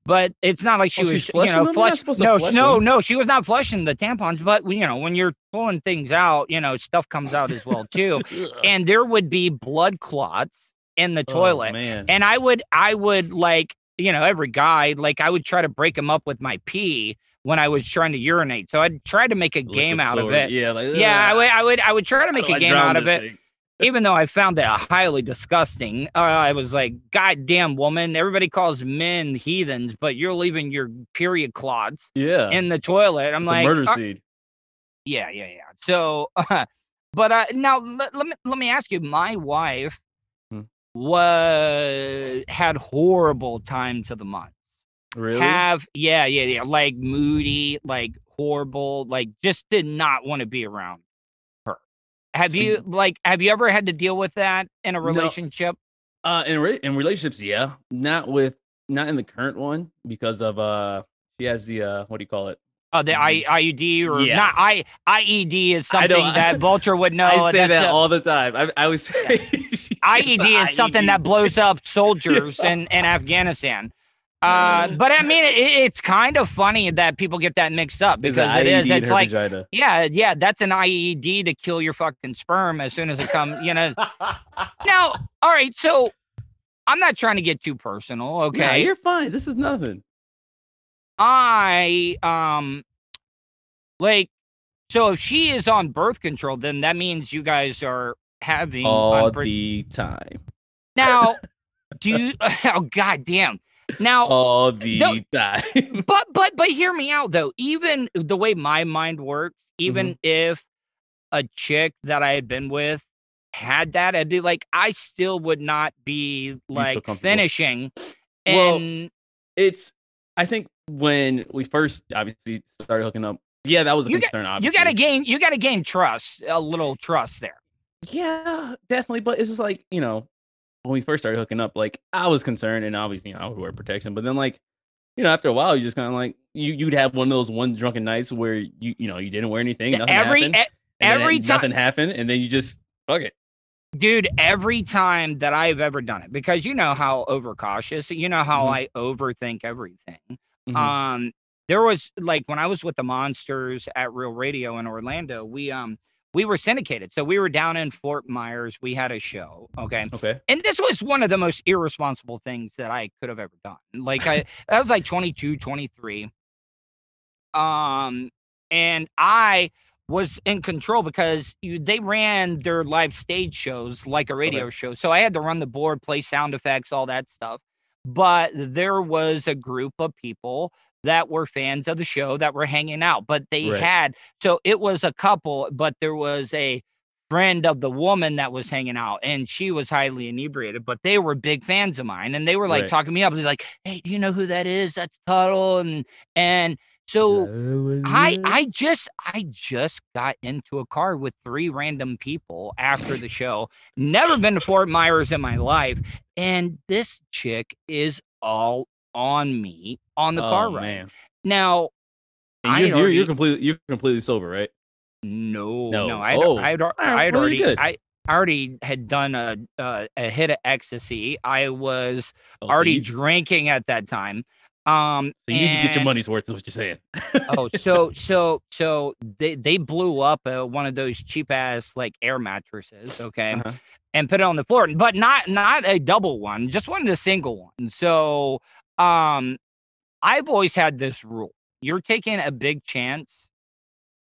S1: But it's not like she
S2: Oh,
S1: was, you know? Flush. No,
S2: flush
S1: no,
S2: them.
S1: no, she was not flushing the tampons. But you know, when you're pulling things out, you know, stuff comes out as well too (laughs) and there would be blood clots in the
S2: Oh,
S1: toilet
S2: man.
S1: and i would i would like you know every guy like i would try to break him up with my pee when i was trying to urinate so i'd try to make a game
S2: Liquid
S1: out of it
S2: Yeah, like
S1: yeah I would, I would i would try to make a
S2: I
S1: game out of it
S2: thing?"
S1: Even though i found that highly disgusting uh, i was like god damn woman everybody calls men heathens but you're leaving your period clots
S2: Yeah,
S1: in the toilet i'm
S2: it's
S1: like
S2: murder
S1: "Uh,
S2: seed.
S1: yeah, yeah, yeah. So, (laughs) but uh, now let, let me let me ask you. My wife
S2: Hmm.
S1: was had horrible times of the month.
S2: Really?
S1: Have yeah, yeah, yeah. Like moody, like horrible, like just did not want to be around. Have
S2: So
S1: you like have you ever had to deal with that in a
S2: No.
S1: relationship?
S2: Uh, in re- in relationships, yeah, not with not in the current one because of uh, she has the uh, what do you call it?
S1: Oh, the I, IUD or.
S2: Yeah.
S1: not? I IED is something that (laughs) Vulture would know.
S2: I say that
S1: a-
S2: all the time. I, I would (laughs) say
S1: IED is something
S2: IED.
S1: that blows up (laughs) soldiers in, in Afghanistan. Uh, (laughs) but I mean, it, it's kind of funny that people get that mixed up because it is. It's like,
S2: vagina.
S1: yeah, yeah, that's an IED to kill your fucking sperm as soon as it comes. You know. Now, all right, so I'm not trying to get too personal. (laughs)
S2: Nah,
S1: Okay,
S2: you're fine. This is nothing.
S1: I um, like, so if she is on birth control, then that means you guys are having
S2: All
S1: unpre-
S2: the time.
S1: now. Do (laughs) you? Oh god damn. Now,
S2: All the time. (laughs)
S1: but but but hear me out though even the way my mind works even
S2: Mm-hmm.
S1: if a chick that i had been with had that i'd be like i still would not be like finishing
S2: Well,
S1: and
S2: it's I think when we first obviously started hooking up, yeah, that was a
S1: You got-
S2: concern.
S1: you got to gain you got to gain trust a little trust there
S2: Yeah, definitely. But it's just like, you know, when we first started hooking up, like I was concerned and obviously, you know, I would wear protection. But then like, you know, after a while, you just kind of like you you'd have one of those one drunken nights where you you know you didn't wear anything, nothing
S1: every
S2: happened,
S1: e- every time
S2: nothing happened, and then you just fuck it.
S1: dude every time that i've ever done it because you know how overcautious you know how
S2: Mhm.
S1: i overthink everything
S2: Mhm.
S1: um there was like when i was with the monsters at real radio in orlando we um we were syndicated so we were down in fort myers we had a show okay?
S2: Okay,
S1: and this was one of the most irresponsible things that i could have ever done like i (laughs) i was like 22 23 um and i was in control because you, they ran their live stage shows like a radio show so i had to run the board play sound effects all that stuff but there was a group of people that were fans of the show that were hanging out but they
S2: Right.
S1: had so it was a couple but there was a friend of the woman that was hanging out and she was highly inebriated but they were big fans of mine and they were like
S2: Right.
S1: talking me up They're like hey do you know who that is that's tuttle and and so I I just I just got into a car with three random people after the show. Never been to Fort Myers in my life, and this chick is all on me on the car
S2: oh,
S1: ride.
S2: man.
S1: Now,
S2: And you're,
S1: had
S2: you're, completely you're completely sober, right?
S1: no,
S2: No.
S1: no, I
S2: Oh.
S1: I
S2: right,
S1: I had already
S2: good.
S1: I. I already had done a, a a hit of ecstasy. I was
S2: Oh, so
S1: already
S2: you,
S1: drinking at that time. Um,
S2: so you need to get your money's worth. Is what you're saying?
S1: oh, so (laughs) so so they they blew up uh, one of those cheap ass like air mattresses, okay,
S2: Uh-huh.
S1: and put it on the floor, but not not a double one, just one of the single ones. So, um, I've always had this rule: you're taking a big chance.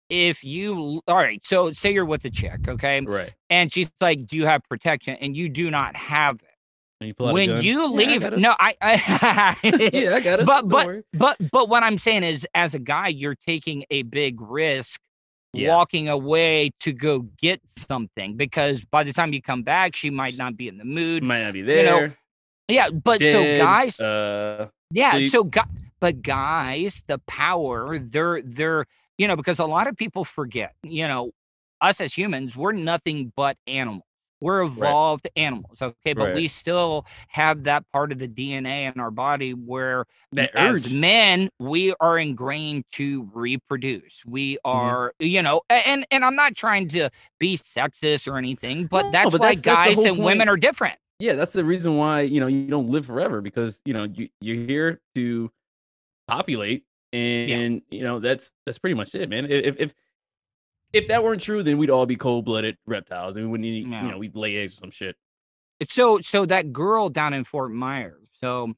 S1: If you all right, so say you're with a chick, okay,
S2: Right.
S1: and she's like, "Do you have protection?" and you do not have it.
S2: You pull out a
S1: when you
S2: Yeah, I
S1: leave, no, I, I (laughs)
S2: yeah, I got it
S1: but but but but what I'm saying is, as a guy, you're taking a big risk
S2: Yeah.
S1: walking away to go get something because by the time you come back, she might not be in the mood.
S2: might not be
S1: you
S2: there.
S1: know, Yeah, but so guys,
S2: uh,
S1: yeah,
S2: so
S1: so but guys, the power, they're they're you know because a lot of people forget, you know, us as humans, we're nothing but animals. We're evolved animals, okay, but
S2: Right.
S1: we still have that part of the DNA in our body where
S2: that
S1: as
S2: urge.
S1: men we are ingrained to reproduce we
S2: Mm-hmm.
S1: are you know and and i'm not trying to be sexist or anything but
S2: No,
S1: that's
S2: but
S1: why
S2: that's- that's
S1: guys
S2: whole
S1: and women are different
S2: yeah, that's the reason why you know you don't live forever because you know you you're here to populate, and you know that's that's pretty much it, man. If if if that weren't true, then we'd all be cold blooded reptiles, and we wouldn't eat,
S1: Yeah.
S2: you know we'd lay eggs or some shit.
S1: It's so so that girl down in fort myers so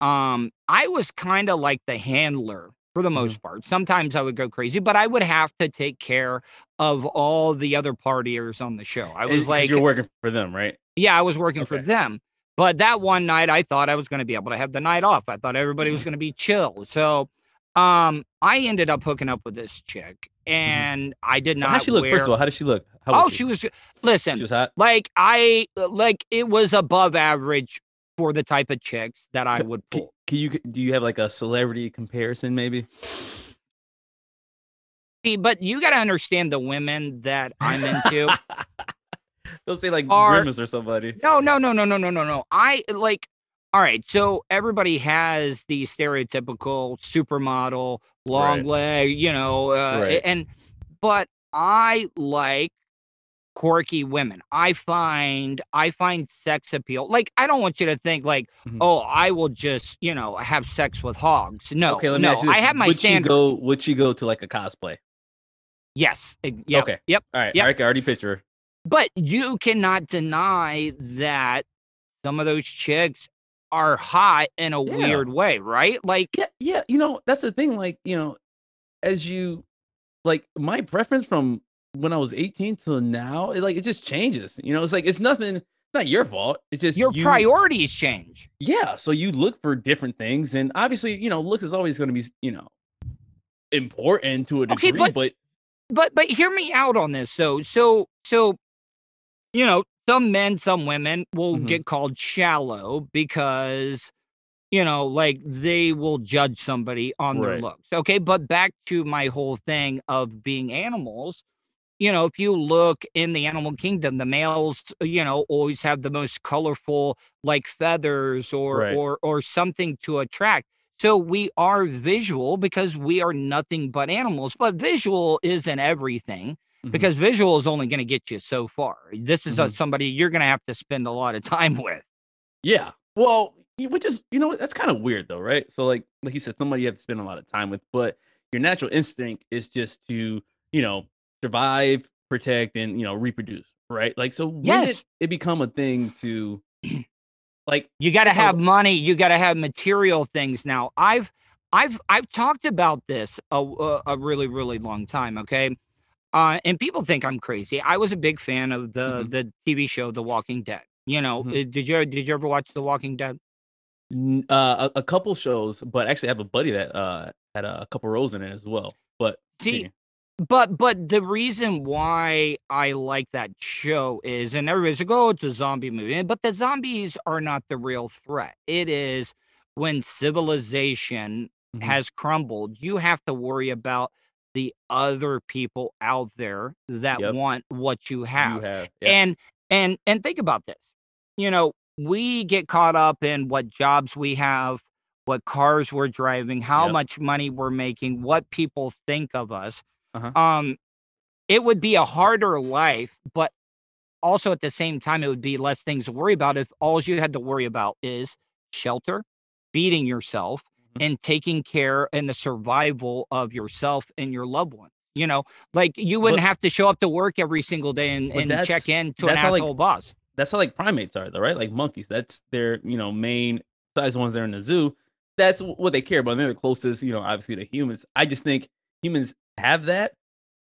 S1: um i was kind of like the handler for the
S2: Mm-hmm.
S1: most part sometimes i would go crazy but i would have to take care of all the other partiers on the show i was like
S2: you're working for them, right?
S1: Yeah, I was working for them. But that one night I thought I was going to be able to have the night off. I thought everybody was going to be chill. So um I ended up hooking up with this chick and I did not
S2: How she look?
S1: wear
S2: First of all, how did she look? How
S1: Oh,
S2: was
S1: she was listen,
S2: She was hot.
S1: like I like it was above average for the type of chicks that I would pull.
S2: Can you do you have like a celebrity comparison maybe?
S1: But you got to understand the women that I'm into. (laughs)
S2: Don't say like
S1: Are-
S2: Grimace or somebody.
S1: No, no, no, no, no, no, no, no. I like. All right, so everybody has the stereotypical supermodel, long
S2: Right.
S1: leg, you know, uh,
S2: Right.
S1: and but I like quirky women. I find I find sex appeal. Like I don't want you to think like,
S2: Mhm.
S1: oh, I will just you know have sex with hogs. No,
S2: okay, let me
S1: no,
S2: ask you
S1: I have my
S2: would
S1: standards.
S2: She go, would she go to like a cosplay?
S1: Yes, yep,
S2: Okay.
S1: yep.
S2: All right.
S1: Yep.
S2: All right. I already picture her.
S1: But you cannot deny that some of those chicks are hot in a
S2: Yeah.
S1: weird way, right? Like,
S2: Yeah, yeah. You know, that's the thing. Like, you know, as you like my preference from when I was 18 till now, it, like it just changes. You know, it's like it's nothing, it's not your fault. It's just
S1: your
S2: you,
S1: priorities change.
S2: Yeah. So you look for different things. And obviously, you know, looks is always going to be, you know, important to a
S1: Okay,
S2: degree,
S1: but-
S2: but
S1: But but hear me out on this. So so so you know, some men, some women will
S2: Mhm.
S1: get called shallow because you know, like they will judge somebody on their looks. Okay, but back to my whole thing of being animals. You know, if you look in the animal kingdom, the males, you know, always have the most colorful like feathers or
S2: Right.
S1: or or something to attract. So we are visual because we are nothing but animals, but visual isn't everything
S2: Mhm.
S1: because visual is only going to get you so far. This is a,
S2: Mhm.
S1: somebody you're going to have to spend a lot of time (laughs) with.
S2: Yeah. Well, which is you know that's kind of weird though, right? So like like you said, somebody you have to spend a lot of time with, but your natural instinct is just to you know survive, protect, and you know reproduce, right? Like so when
S1: Yes.
S2: did it become a thing to (clears throat) like
S1: You got to have money. You got to have material things. Now, I've I've I've talked about this a a, a really really long time. Okay, uh, and people think I'm crazy. I was a big fan of the
S2: Mhm.
S1: the TV show The Walking Dead. You know,
S2: Mhm.
S1: uh, did you did you ever watch The Walking Dead?
S2: uh, a, a couple shows, but actually I have a buddy that uh had a couple roles in it as well. But
S1: See,
S2: continue.
S1: But but the reason why I like that show is, and everybody's like, "Oh, it's a zombie movie," but the zombies are not the real threat. It is when civilization
S2: Mhm.
S1: has crumbled. You have to worry about the other people out there that
S2: Yep.
S1: want what you have.
S2: you have yeah.
S1: And and and think about this. You know, we get caught up in what jobs we have, what cars we're driving, how
S2: Yep.
S1: much money we're making, what people think of us.
S2: Uh-huh.
S1: Um it would be a harder life, but also at the same time it would be less things to worry about if all you had to worry about is shelter, feeding yourself,
S2: Mhm.
S1: and taking care and the survival of yourself and your loved ones. You know, like you wouldn't
S2: But-
S1: have to show up to work every single day and, and check in to an
S2: how, like,
S1: asshole boss.
S2: that's how like primates are though, right? Like monkeys. That's their, you know, main size ones They're in the zoo. That's what they care about. They're the closest, you know, obviously to humans. I just think humans have that,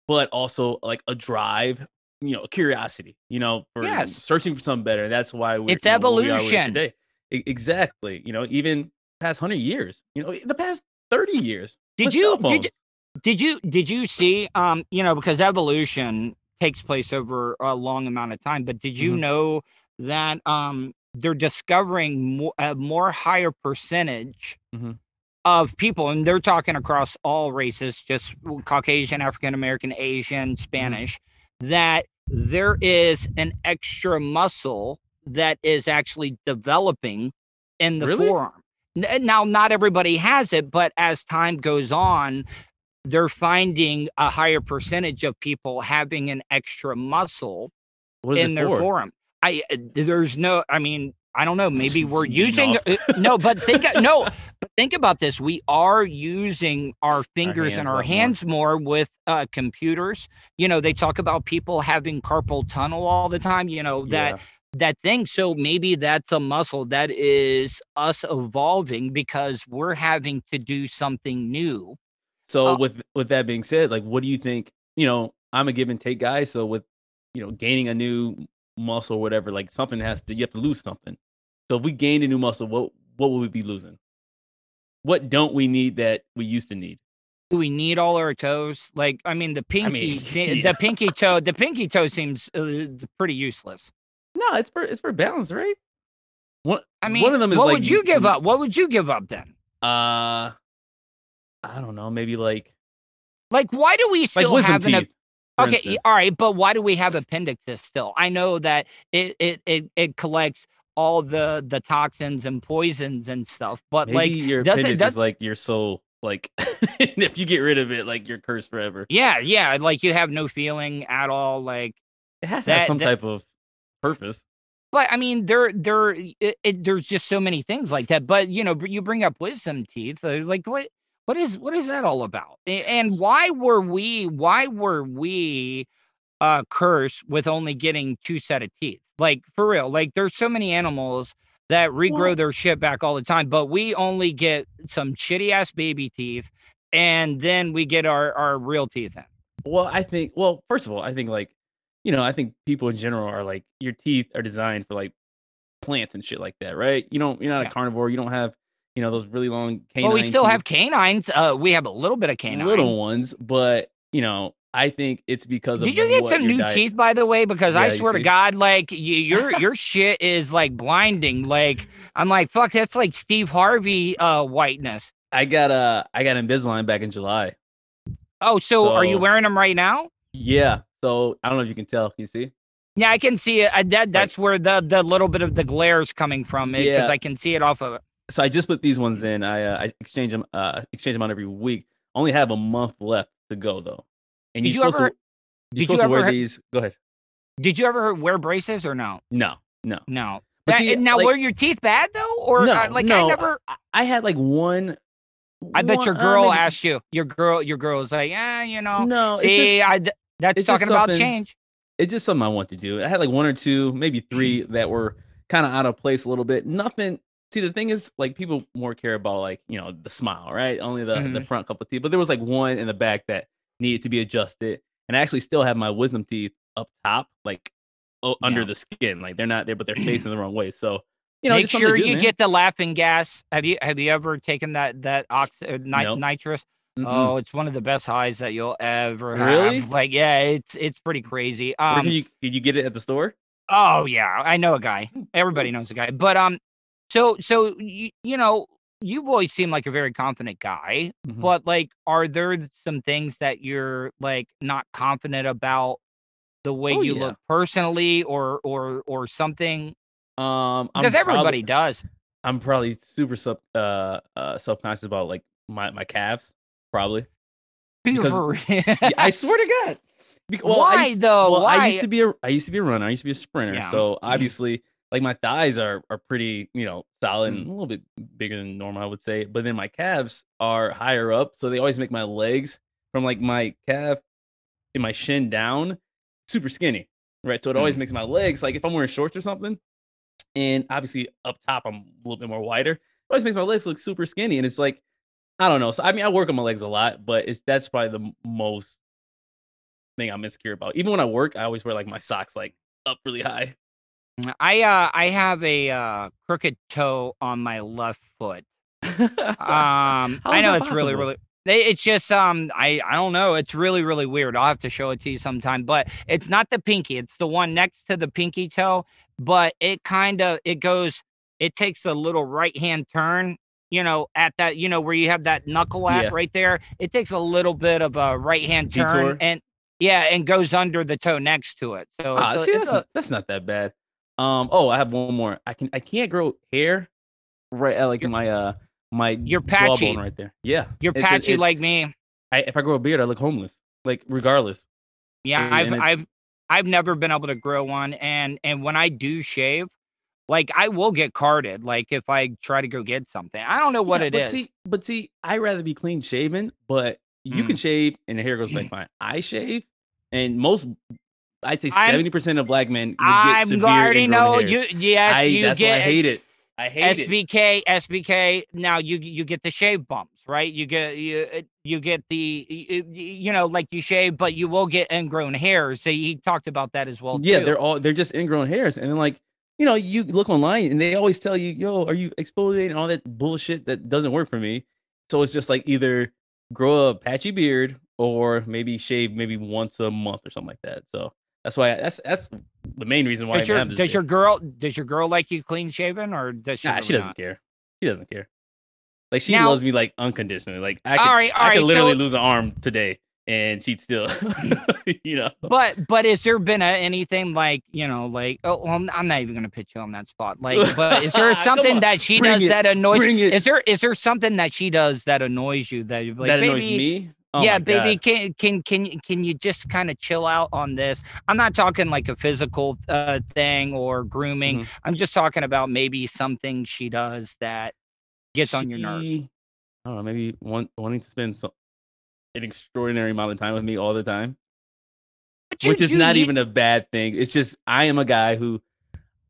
S2: but also like a drive you know a curiosity. You know, for
S1: Yes.
S2: searching for something better. That's why we're
S1: It's
S2: you know,
S1: evolution.
S2: today. Exactly. You know, even past hundred years. You know, the past thirty years.
S1: Did you did you did you did you see um you know because evolution takes place over a long amount of time but did you
S2: Mhm.
S1: know that um they're discovering more, a more higher percentage
S2: Mhm.
S1: Of people and they're talking across all races just caucasian african american asian
S2: Mm-hmm.
S1: spanish that there is an extra muscle that is actually developing in the
S2: Really?
S1: forearm now not everybody has it but as time goes on they're finding a higher percentage of people having an extra muscle in their
S2: for?
S1: forearm i uh, there's no i mean i don't know maybe (laughs) we're using uh, no but think no but think about this we are using our fingers
S2: hands
S1: and our
S2: lot more.
S1: hands more with uh computers you know they talk about people having carpal tunnel all the time you know that
S2: Yeah.
S1: that thing. So maybe that's a muscle that is us evolving because we're having to do something new.
S2: So
S1: Uh,
S2: with with that being said, like, what do you think? You know, I'm a give and take guy. So with you know gaining a new muscle or whatever, like something has to you have to lose something. So if we gained a new muscle, what what would we be losing? What don't we need that we used to need?
S1: Do we need all our toes? Like, I mean, the pinky, (laughs)
S2: mean, yeah.
S1: the pinky toe, the pinky toe seems uh, pretty useless.
S2: No, it's for it's for balance, right? One
S1: I mean,
S2: one of them is
S1: what
S2: like
S1: would you give up? What would you give up then?
S2: Uh, I don't know, maybe like
S1: Like, why do we still
S2: wisdom
S1: have an?
S2: teeth. for
S1: Okay,
S2: instance.
S1: all right, but why do we have appendixes still? I know that it it it, it collects all the the toxins and poisons and stuff, but
S2: Maybe
S1: like,
S2: your appendix is like your soul. Like (laughs) if you get rid of it, like you're cursed forever.
S1: yeah, yeah, like you have no feeling at all. Like,
S2: It has to have
S1: That-
S2: some
S1: that-
S2: type of purpose.
S1: but I mean, there there it, it, there's just so many things like that. But you know, you bring up wisdom teeth, uh, like what what is what is that all about? And why were we why were we uh curse with only getting two set of teeth? Like for real, like there's so many animals that regrow
S2: Well-
S1: their shit back all the time, but we only get some shitty ass baby teeth, and then we get our our real teeth in.
S2: Well, I think. Well, first of all, I think like, you know, I think people in general are like your teeth are designed for like plants and shit like that, right? You don't. You're not
S1: Yeah.
S2: a carnivore. You don't have you know those really long canines.
S1: Well, we still
S2: teeth,
S1: have canines. Uh, we have a little bit of canines,
S2: little ones, but you know, I think it's because of.
S1: Did you get some new
S2: diet-
S1: teeth, by the way? Because I
S2: Yeah, you
S1: swear to? God, like y- (laughs) your your shit is like blinding. Like I'm like, fuck, that's like Steve Harvey uh whiteness.
S2: I got uh I got Invisalign back in July.
S1: Oh, so, are you wearing them right now?
S2: Yeah. So I don't know if you can tell. Can you see?
S1: Yeah, I can see it. Uh, that that's where the the little bit of the glare is coming from. Because
S2: Yeah.
S1: I can see it off of it.
S2: So I just put these ones in. I uh, I exchange them uh exchange them out every week. Only have a month left to go though. And
S1: Did you ever-
S2: to you're
S1: did you
S2: to wear
S1: ever-
S2: these. Go ahead.
S1: Did you ever wear braces or no?
S2: No, no.
S1: No.
S2: But
S1: That-
S2: see,
S1: now,
S2: like-
S1: were your teeth bad though, or
S2: no,
S1: uh, like
S2: no.
S1: I never?
S2: I, had like one.
S1: I bet your
S2: one- uh,
S1: girl
S2: maybe-
S1: asked you. Your girl, your girl was like, yeah, you know.
S2: No,
S1: see,
S2: just-
S1: I that's talking about change.
S2: it's just something I want to do. I had like one or two, maybe three that were kind of out of place a little bit. Nothing. See, the thing is, like people more care about like you know the smile, right? Only the the
S1: Mhm.
S2: front couple of teeth, but there was like one in the back that needed to be adjusted, and I actually still have my wisdom teeth up top, like oh, under
S1: Yeah.
S2: the skin, like they're not there, but they're (clears throat) facing the wrong way. So you know,
S1: Make
S2: just something to
S1: sure
S2: do,
S1: you
S2: man.
S1: get the laughing gas. Have you have you ever taken that that ox uh, ni-
S2: Nope.
S1: nitrous?
S2: Mm-mm.
S1: Oh, it's one of the best highs that you'll ever have.
S2: Really?
S1: Like, yeah, it's it's pretty crazy. Um,
S2: can you did you get it at the store?
S1: oh yeah, I know a guy. Everybody knows a guy. But um, so so you you know you've always seemed like a very confident guy.
S2: Mhm.
S1: But like, are there some things that you're like not confident about the way
S2: Oh,
S1: you
S2: yeah.
S1: look personally, or or or something?
S2: Um, I'm
S1: Because everybody
S2: probably,
S1: does.
S2: I'm probably super sub uh uh self conscious about like my my calves, probably. (laughs) Because-
S1: For real.
S2: Yeah, I swear to (laughs) God. Bec- I
S1: Why,
S2: used-
S1: though?
S2: Well, I used to be a I used to be a runner. I used to be a sprinter.
S1: Yeah.
S2: So obviously, like my thighs are are pretty, you know, solid
S1: Mm.
S2: and a little bit bigger than normal, I would say. But then my calves are higher up, so they always make my legs from like my calf and my shin down super skinny, right? So it always
S1: Mm.
S2: makes my legs like if I'm wearing shorts or something, and obviously up top I'm a little bit more wider. It always makes my legs look super skinny, and it's like I don't know. So I mean, I work on my legs a lot, but it's that's probably the most thing I'm insecure about. Even when I work, I always wear like my socks like up really high.
S1: I uh I have a uh crooked toe on my left foot. Um I know it's really really it's just um I I don't know, it's really really weird. I'll have to show it to you sometime, but it's not the pinky, it's the one next to the pinky toe, but it kind of it goes it takes a little right hand turn you know, at that, you know, where you have that knuckle at yeah. right there. It takes a little bit of a right hand turn Detour. and yeah, and goes under the toe next to it. So
S2: ah, see, that's, a, not, that's not that bad. Um, oh, I have one more. I can I can't grow hair right at like my uh my
S1: you're patchy
S2: right there. Yeah,
S1: you're it's, patchy it's, like me.
S2: I, if I grow a beard, I look homeless. Like regardless.
S1: Yeah, and, I've I've I've never been able to grow one, and and when I do shave, like I will get carded. Like if I try to go get something, I don't know what
S2: yeah,
S1: it
S2: but
S1: is.
S2: See, but see, I rather be clean shaven. But you mm. can shave and the hair goes back fine. I shave, and most, I'd say seventy percent of black men. Would I'm already know hairs.
S1: you. Yes,
S2: I,
S1: you
S2: that's
S1: get.
S2: Why I hate it. I hate
S1: SBK, it. SBK. SBK. Now you you get the shave bumps, right? You get you uh, you get the you, you know like you shave, but you will get ingrown hairs. So he talked about that as well.
S2: Yeah,
S1: too.
S2: they're all they're just ingrown hairs, and then like you know, you look online and they always tell you, yo, are you exfoliating all that bullshit that doesn't work for me? So it's just like either grow a patchy beard or maybe shave maybe once a month or something like that. So that's why I, that's that's the main reason why.
S1: Does, your, does your girl does your girl like you clean shaven or does she?
S2: Nah,
S1: really
S2: she doesn't
S1: not?
S2: care. She doesn't care. Like she now, loves me like unconditionally. Like I could,
S1: all right, all
S2: I
S1: could
S2: right, literally
S1: so,
S2: lose an arm today and she'd still, (laughs) you know.
S1: But but has there been a, anything like you know like oh well, I'm, I'm not even gonna pitch you on that spot like but is there (laughs) something that she does it. that annoys? you? Is there is there something that she does that annoys you that like
S2: that annoys me?
S1: Oh yeah, baby, can can can can you just kind of chill out on this? I'm not talking like a physical uh, thing or grooming. Mm-hmm. I'm just talking about maybe something she does that gets
S2: she,
S1: on your nerves.
S2: I don't know, maybe want, wanting to spend some, an extraordinary amount of time with me all the time, you, which is not need... even a bad thing. It's just I am a guy who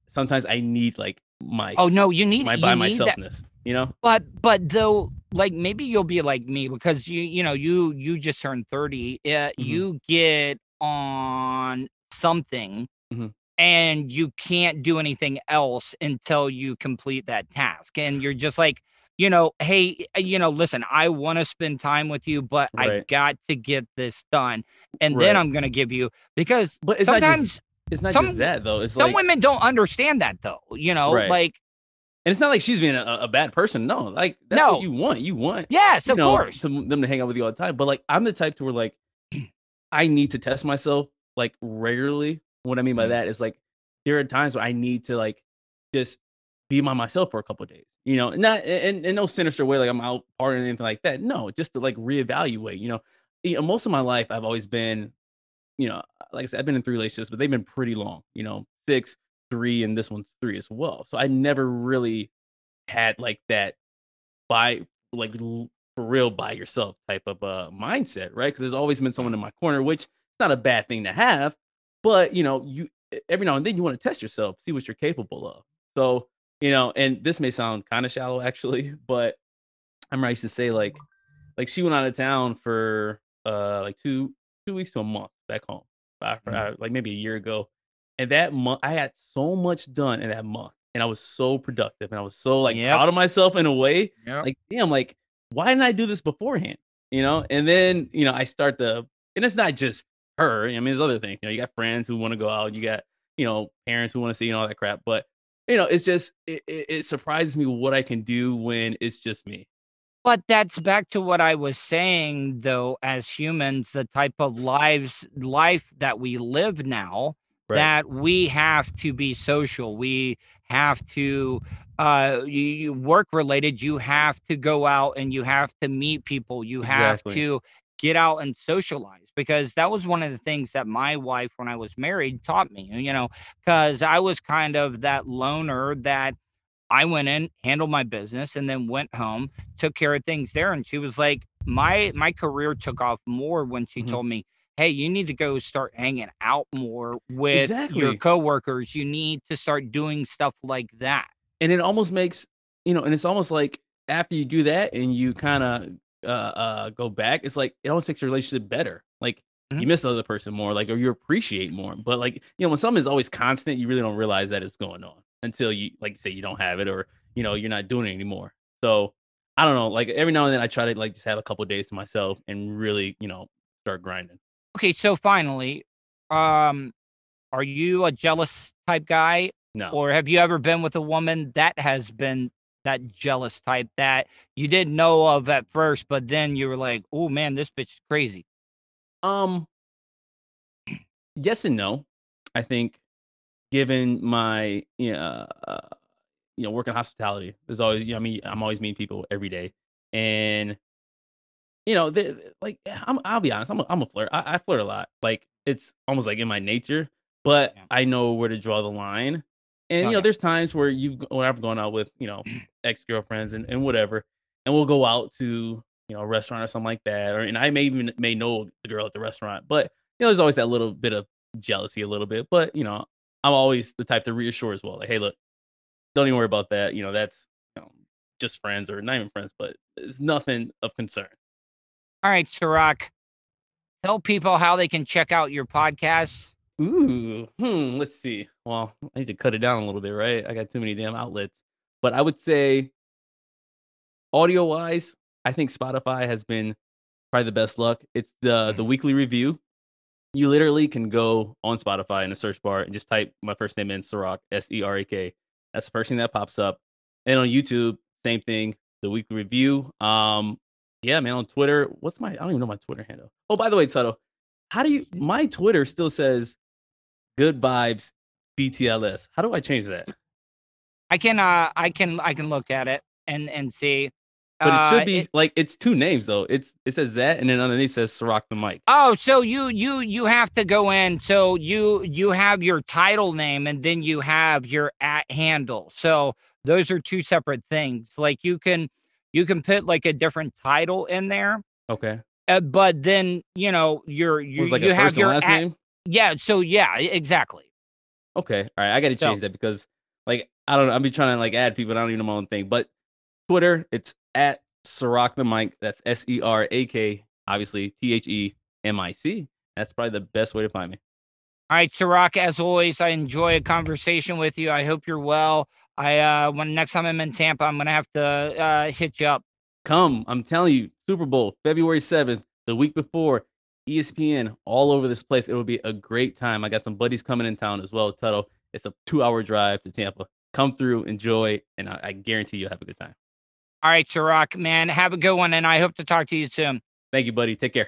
S2: sometimes I need like my
S1: oh no, you need
S2: my by myselfness. That. You know,
S1: but but though, like maybe you'll be like me because you you know you you just turned thirty. Uh, mm-hmm. You get on something. Mm-hmm and you can't do anything else until you complete that task and you're just like you know, hey, uh, you know, listen, I want to spend time with you, but right. I got to get this done, and right. then I'm gonna give you because but sometimes
S2: it's not some, just that though. It's
S1: some
S2: like,
S1: women don't understand that though. You know, right. like.
S2: And it's not like she's being a, a bad person. No, like that's no. what you want. You want,
S1: yes, of
S2: know,
S1: course,
S2: to, them to hang out with you all the time. But like, I'm the type to where like, I need to test myself like regularly. What I mean by mm-hmm. that is like, there are times where I need to like just be by myself for a couple days you know, not in, in no sinister way, like I'm out partying or anything like that. No, just to like reevaluate. You know, most of my life I've always been, you know, like I said, I've been in three relationships, but they've been pretty long, you know, six, three, and this one's three as well. So I never really had like that by like for real by yourself type of uh mindset, right? Because there's always been someone in my corner, which is not a bad thing to have, but you know, you every now and then you want to test yourself, see what you're capable of. So you know, and this may sound kind of shallow (laughs) actually, but I'm used to say like, like she went out of town for uh like two two weeks to a month back home, mm-hmm. uh, like maybe a year ago, and that month I had so much done in that month, and I was so productive, and I was so like yep. proud of myself in a way, yep. like damn, like why didn't I do this beforehand, you know? And then you know I start the, and it's not just her. I mean, there's other things. You know, you got friends who want to go out, you got you know parents who want to see and all that crap, but you know, it's just it, it surprises me what I can do when it's just me.
S1: But that's back to what I was saying, though, as humans, the type of lives life that we live now, right. that we have to be social. We have to uh you, you work related you have to go out and you have to meet people you have exactly. to get out and socialize because that was one of the things that my wife, when I was married, taught me, you know, because I was kind of that loner that I went in, handled my business, and then went home, took care of things there. And she was like, my my career took off more when she mm-hmm. told me, hey, you need to go start hanging out more with exactly. your coworkers. You need to start doing stuff like that.
S2: And it almost makes, you know, and it's almost like after you do that and you kind of uh, uh, go back, it's like it almost makes your relationship better. Like you
S1: Mhm.
S2: miss the other person more, like or you appreciate more. But like you know, when something is always constant, you really don't realize that it's going on until you like you say you don't have it or you know you're not doing it anymore. So I don't know. Like every now and then I try to like just have a couple days to myself and really you know start grinding.
S1: Okay, so finally, um, are you a jealous type guy,
S2: No,
S1: or have you ever been with a woman that has been that jealous type that you didn't know of at first, but then you were like, "Oh man, this bitch is crazy."
S2: um, (clears throat) yes and no. I think given my you know, uh, you know work in hospitality, there's always you know I mean I'm always meeting people every day, and you know they, like I'm I'll be honest I'm a, I'm a flirt I, I flirt a lot like it's almost like in my nature, but
S1: Yeah.
S2: I know where to draw the line, and you know there's times where you when I've gone out with you know (clears throat) ex girlfriends and, and whatever, and we'll go out to you know a restaurant or something like that, or and I may even may know the girl at the restaurant, but you know there's always that little bit of jealousy a little bit, but you know I'm always the type to reassure as well. Like, hey, look, don't even worry about that. You know, that's you know, just friends or not even friends, but it's nothing of concern.
S1: All right, Serak, tell people how they can check out your podcast.
S2: Ooh, hmm. Let's see. Well, I need to cut it down a little bit, right? I got too many damn outlets. But I would say, audio wise, I think Spotify has been probably the best luck. It's the the
S1: Mhm.
S2: weekly review. You literally can go on Spotify in the search bar and just type my first name in Serak S E R A K. That's the first thing that pops up. And on YouTube, same thing. The weekly review. Um, yeah, man. On Twitter, what's my? I don't even know my Twitter handle. Oh, by the way, Tuttle, how do you? My Twitter still says good vibes BTLS. How do I change that?
S1: I can, uh, I can, I can look at it and and see.
S2: But it
S1: Uh,
S2: should be like it's two names though. It's it says that, and then underneath says Serak the mic.
S1: Oh, so you you you have to go in. So you you have your title name and then you have your at handle. So those are two separate things. Like you can you can put like a different title in there,
S2: Okay,
S1: uh, but then you know your you
S2: like
S1: you have your
S2: last
S1: at,
S2: name.
S1: yeah. So yeah, exactly.
S2: Okay, all right. I got to
S1: So-
S2: change that because like I don't know. I'll be trying to like add people. I don't even know my own thing. But Twitter, it's at Serak the mic. That's S E R A K. Obviously T H E M I C. That's probably the best way to find me.
S1: All right, Serak, as always, I enjoy a conversation with you. I hope you're well. I uh when next time I'm in Tampa, I'm gonna have to uh hit you up.
S2: Come, I'm telling you, Super Bowl, February 7th, the week before, ESPN, all over this place. It will be a great time. I got some buddies coming in town as well, Tuttle. It's a two hour drive to Tampa. Come through, enjoy, and I, I guarantee you'll have a good time.
S1: All right, Serak, man, have a good one, and I hope to talk to you soon.
S2: Thank you, buddy. Take care.